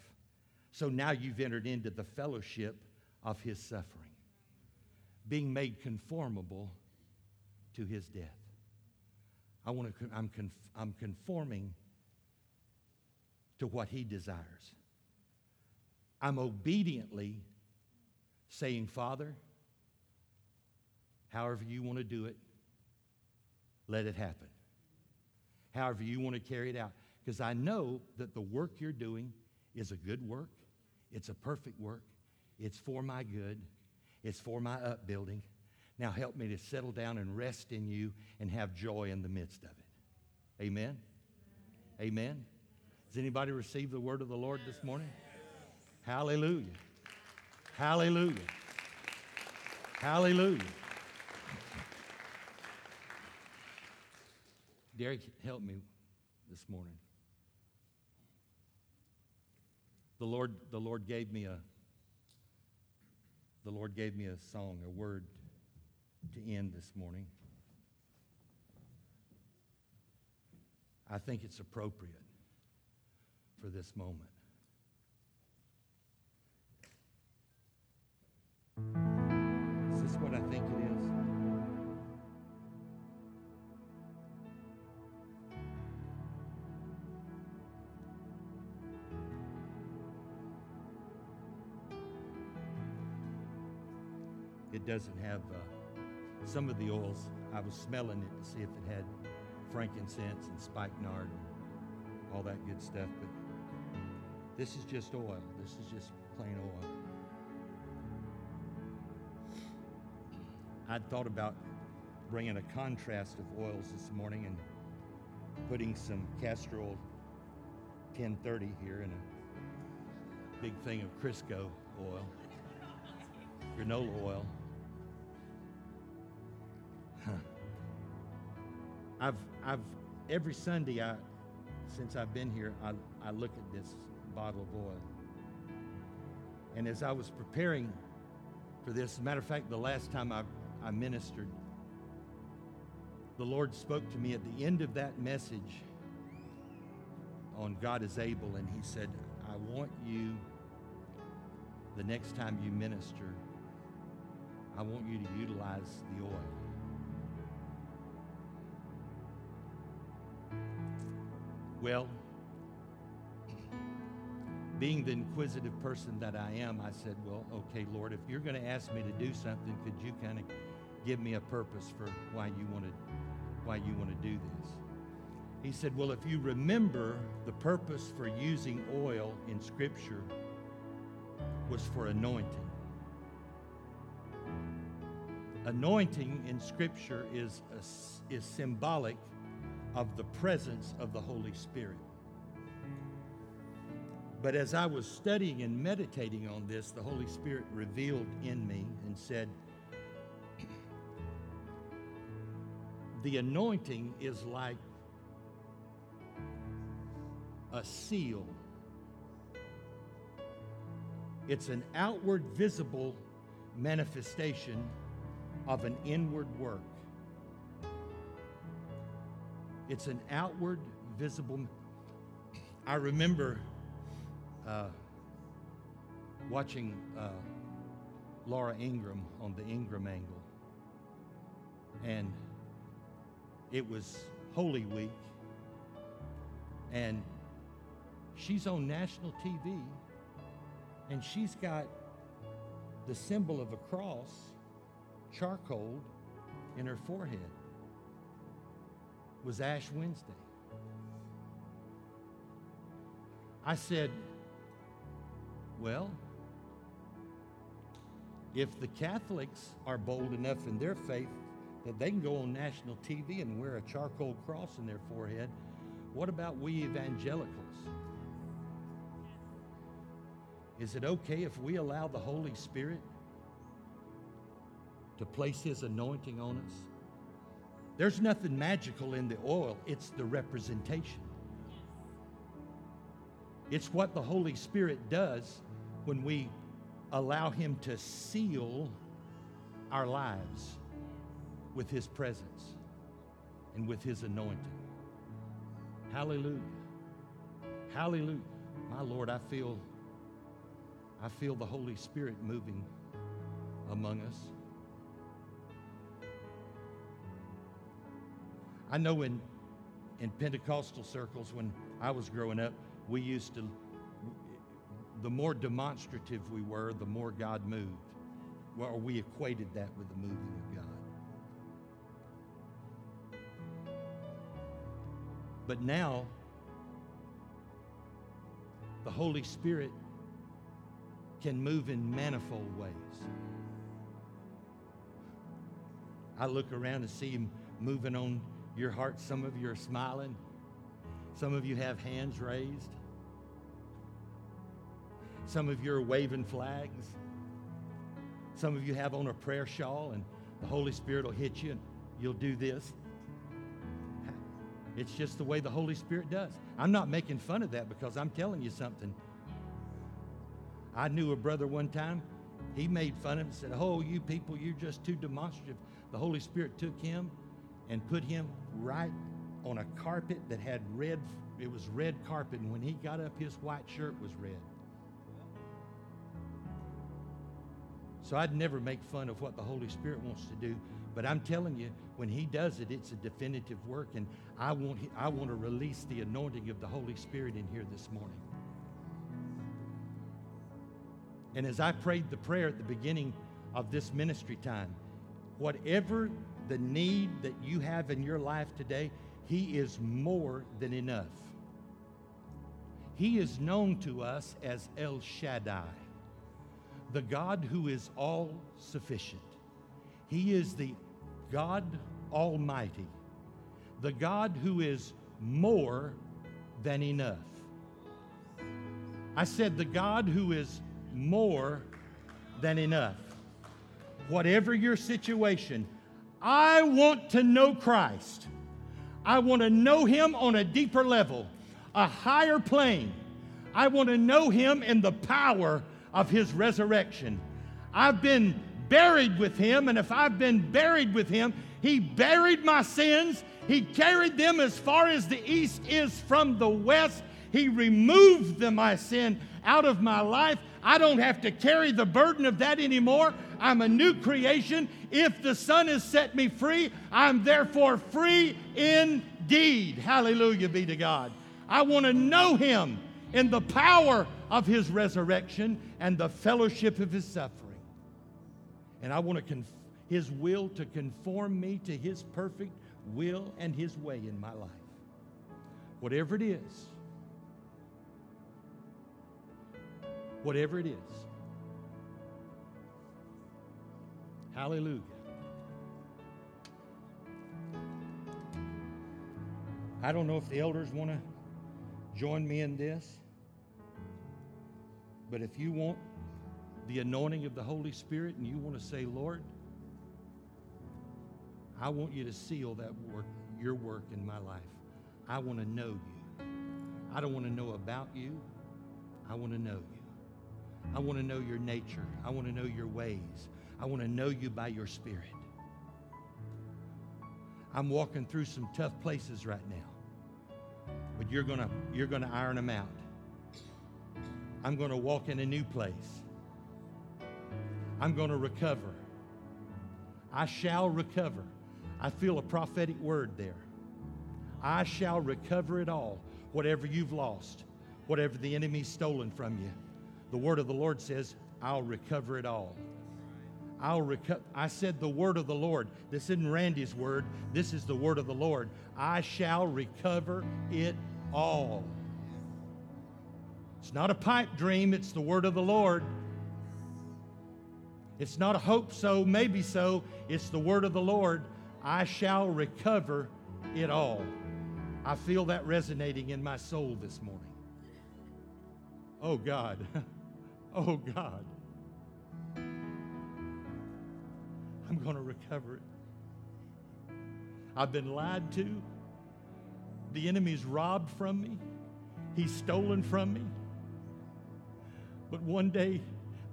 So now you've entered into the fellowship of his suffering, being made conformable to his death. I want to, I'm, conf, I'm conforming to what he desires. I'm obediently saying, Father, however you want to do it, let it happen. However you want to carry it out. Because I know that the work you're doing is a good work, it's a perfect work, it's for my good, it's for my upbuilding. Now help me to settle down and rest in you and have joy in the midst of it. Amen? Amen. Does anybody receive the word of the Lord this morning? Hallelujah. Hallelujah. Hallelujah. Derek, help me this morning. The Lord, the Lord gave me a the Lord gave me a song, a word to end this morning. I think it's appropriate for this moment. Is this what I think it is? It doesn't have uh, some of the oils. I was smelling it to see if it had frankincense and spikenard and all that good stuff, but this is just oil. This is just plain oil. I'd thought about bringing a contrast of oils this morning and putting some castor oil 1030 here and a big thing of Crisco oil, canola oil. I've, I've, every Sunday, I, since I've been here, I, I look at this bottle of oil. And as I was preparing for this, matter of fact, the last time I, I ministered, the Lord spoke to me at the end of that message on God is able, and He said, I want you, the next time you minister, I want you to utilize the oil. Well, being the inquisitive person that I am, I said, Well, okay, Lord, if you're going to ask me to do something, could you kind of give me a purpose for why you want to why you want to do this? He said, Well, if you remember the purpose for using oil in Scripture was for anointing. Anointing in Scripture is, a, is symbolic of the presence of the Holy Spirit. But as I was studying and meditating on this, the Holy Spirit revealed in me and said, The anointing is like a seal. It's an outward visible manifestation of an inward work. It's an outward, visible. I remember uh, watching uh, Laura Ingraham on the Ingraham Angle, and it was Holy Week, and she's on national TV, and she's got the symbol of a cross, charcoal, in her forehead. Was Ash Wednesday. I said, Well, if the Catholics are bold enough in their faith that they can go on national TV and wear a charcoal cross in their forehead, what about we evangelicals? Is it okay if we allow the Holy Spirit to place His anointing on us? There's nothing magical in the oil, it's the representation. It's what the Holy Spirit does when we allow Him to seal our lives with His presence and with His anointing. Hallelujah. Hallelujah. My Lord, I feel I feel the Holy Spirit moving among us. I know in, in Pentecostal circles when I was growing up, we used to, the more demonstrative we were, the more God moved. Well, we equated that with the moving of God. But now, the Holy Spirit can move in manifold ways. I look around and see Him moving on your heart. Some of you are smiling, some of you have hands raised, some of you are waving flags, some of you have on a prayer shawl, and the Holy Spirit will hit you and you'll do this. It's just the way the Holy Spirit does. I'm not making fun of that because I'm telling you something. I knew a brother one time. He made fun of him and said, Oh, you people, you're just too demonstrative. The Holy Spirit took him and put him right on a carpet that had red, it was red carpet. And when he got up, his white shirt was red. So I'd never make fun of what the Holy Spirit wants to do. But I'm telling you, when He does it, it's a definitive work. And I want, I want to release the anointing of the Holy Spirit in here this morning. And as I prayed the prayer at the beginning of this ministry time, whatever the need that you have in your life today, He is more than enough. He is known to us as El Shaddai, the God who is all sufficient. He is the God Almighty, the God who is more than enough. I said, the God who is more than enough. Whatever your situation, I want to know Christ. I want to know Him on a deeper level, a higher plane. I want to know Him in the power of His resurrection. I've been buried with Him, and if I've been buried with Him, He buried my sins. He carried them as far as the east is from the west. He removed them, my sin, out of my life. I don't have to carry the burden of that anymore. I'm a new creation. If the Son has set me free, I'm therefore free indeed. Hallelujah be to God. I want to know Him in the power of His resurrection and the fellowship of His suffering. And I want to conf- His will to conform me to His perfect will and His way in my life. Whatever it is, whatever it is. Hallelujah. I don't know if the elders want to join me in this, but if you want the anointing of the Holy Spirit and you want to say, Lord, I want you to seal that work, your work in my life. I want to know you. I don't want to know about you. I want to know you. I want to know your nature. I want to know your ways. I want to know you by your spirit. I'm walking through some tough places right now. But you're going to you're going to iron them out. I'm going to walk in a new place. I'm going to recover. I shall recover. I feel a prophetic word there. I shall recover it all, whatever you've lost, whatever the enemy's stolen from you. The word of the Lord says, I'll recover it all. I'll recover. I said the word of the Lord. This isn't Randy's word. This is the word of the Lord. I shall recover it all. It's not a pipe dream, it's the word of the Lord. It's not a hope so, maybe so. It's the word of the Lord. I shall recover it all. I feel that resonating in my soul this morning. Oh God. Oh God. I'm going to recover it. I've been lied to. The enemy's robbed from me. He's stolen from me. But one day,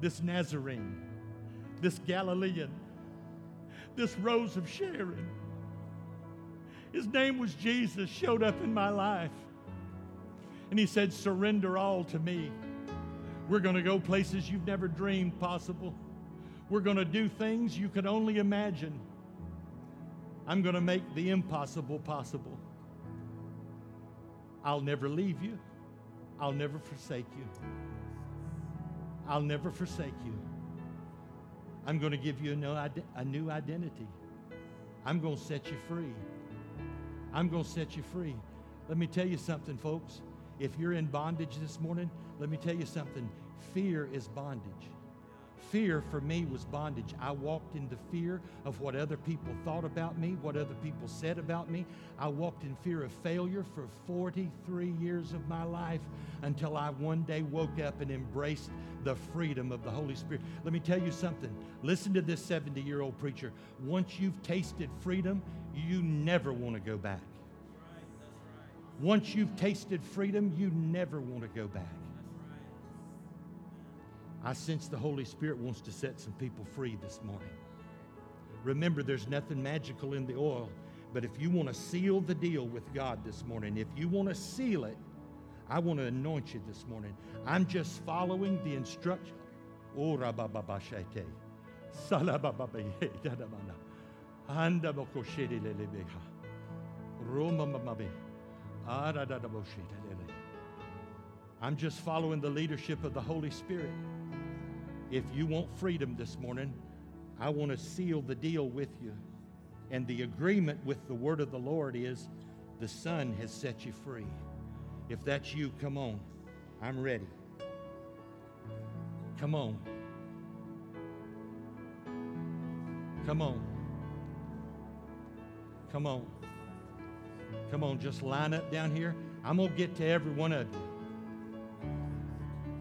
this Nazarene, this Galilean, this Rose of Sharon, his name was Jesus, showed up in my life. And he said, Surrender all to me. We're going to go places you've never dreamed possible. We're going to do things you could only imagine. I'm going to make the impossible possible. I'll never leave you. I'll never forsake you. I'll never forsake you. I'm going to give you a new, identity. I'm going to set you free. I'm going to set you free. Let me tell you something, folks. If you're in bondage this morning, let me tell you something. Fear is bondage. Fear for me was bondage. I walked in the fear of what other people thought about me, what other people said about me. I walked in fear of failure for 43 years of my life until I one day woke up and embraced the freedom of the Holy Spirit. Let me tell you something. Listen to this 70 year old preacher. Once you've tasted freedom, you never want to go back. Once you've tasted freedom, you never want to go back. I sense the Holy Spirit wants to set some people free this morning. Remember, there's nothing magical in the oil, but if you want to seal the deal with God this morning, if you want to seal it, I want to anoint you this morning. I'm just following the instruction. I'm just following the leadership of the Holy Spirit. If you want freedom this morning, I want to seal the deal with you. And the agreement with the word of the Lord is the Son has set you free. If that's you, come on. I'm ready. Come on. Come on. Come on. Come on, just line up down here. I'm going to get to every one of you.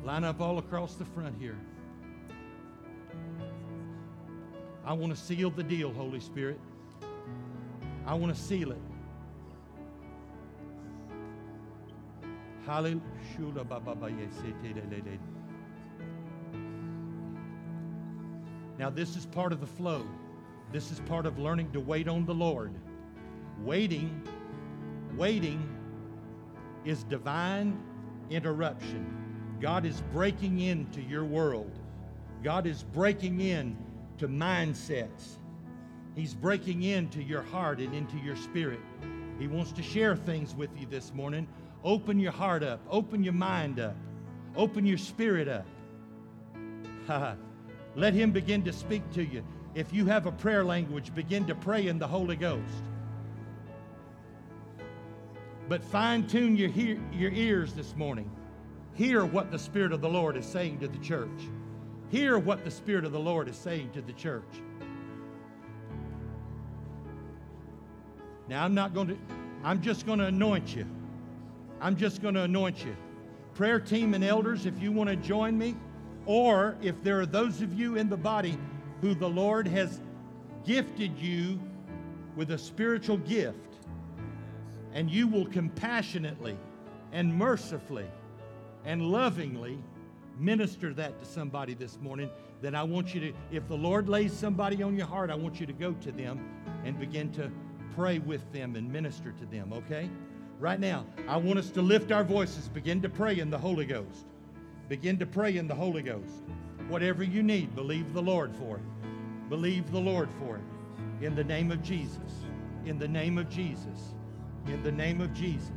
Line up all across the front here. I want to seal the deal, Holy Spirit. I want to seal it. Now, this is part of the flow. This is part of learning to wait on the Lord. Waiting, waiting is divine interruption. God is breaking into your world. God is breaking in to mindsets. He's breaking into your heart and into your spirit. He wants to share things with you this morning. Open your heart up, open your mind up, open your spirit up. Let Him begin to speak to you. If you have a prayer language, begin to pray in the Holy Ghost. But fine tune your, hear, your ears this morning. Hear what the Spirit of the Lord is saying to the church. Hear what the Spirit of the Lord is saying to the church. Now, I'm not going to, I'm just going to anoint you. I'm just going to anoint you. Prayer team and elders, if you want to join me, or if there are those of you in the body who the Lord has gifted you with a spiritual gift, and you will compassionately and mercifully and lovingly minister that to somebody this morning, then I want you to, if the Lord lays somebody on your heart, I want you to go to them and begin to pray with them and minister to them, okay? Right now, I want us to lift our voices, begin to pray in the Holy Ghost. Begin to pray in the Holy Ghost. Whatever you need, believe the Lord for it. Believe the Lord for it. In the name of Jesus. In the name of Jesus. In the name of Jesus.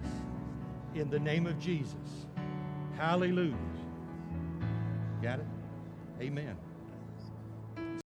In the name of Jesus. Hallelujah. Got it? Amen.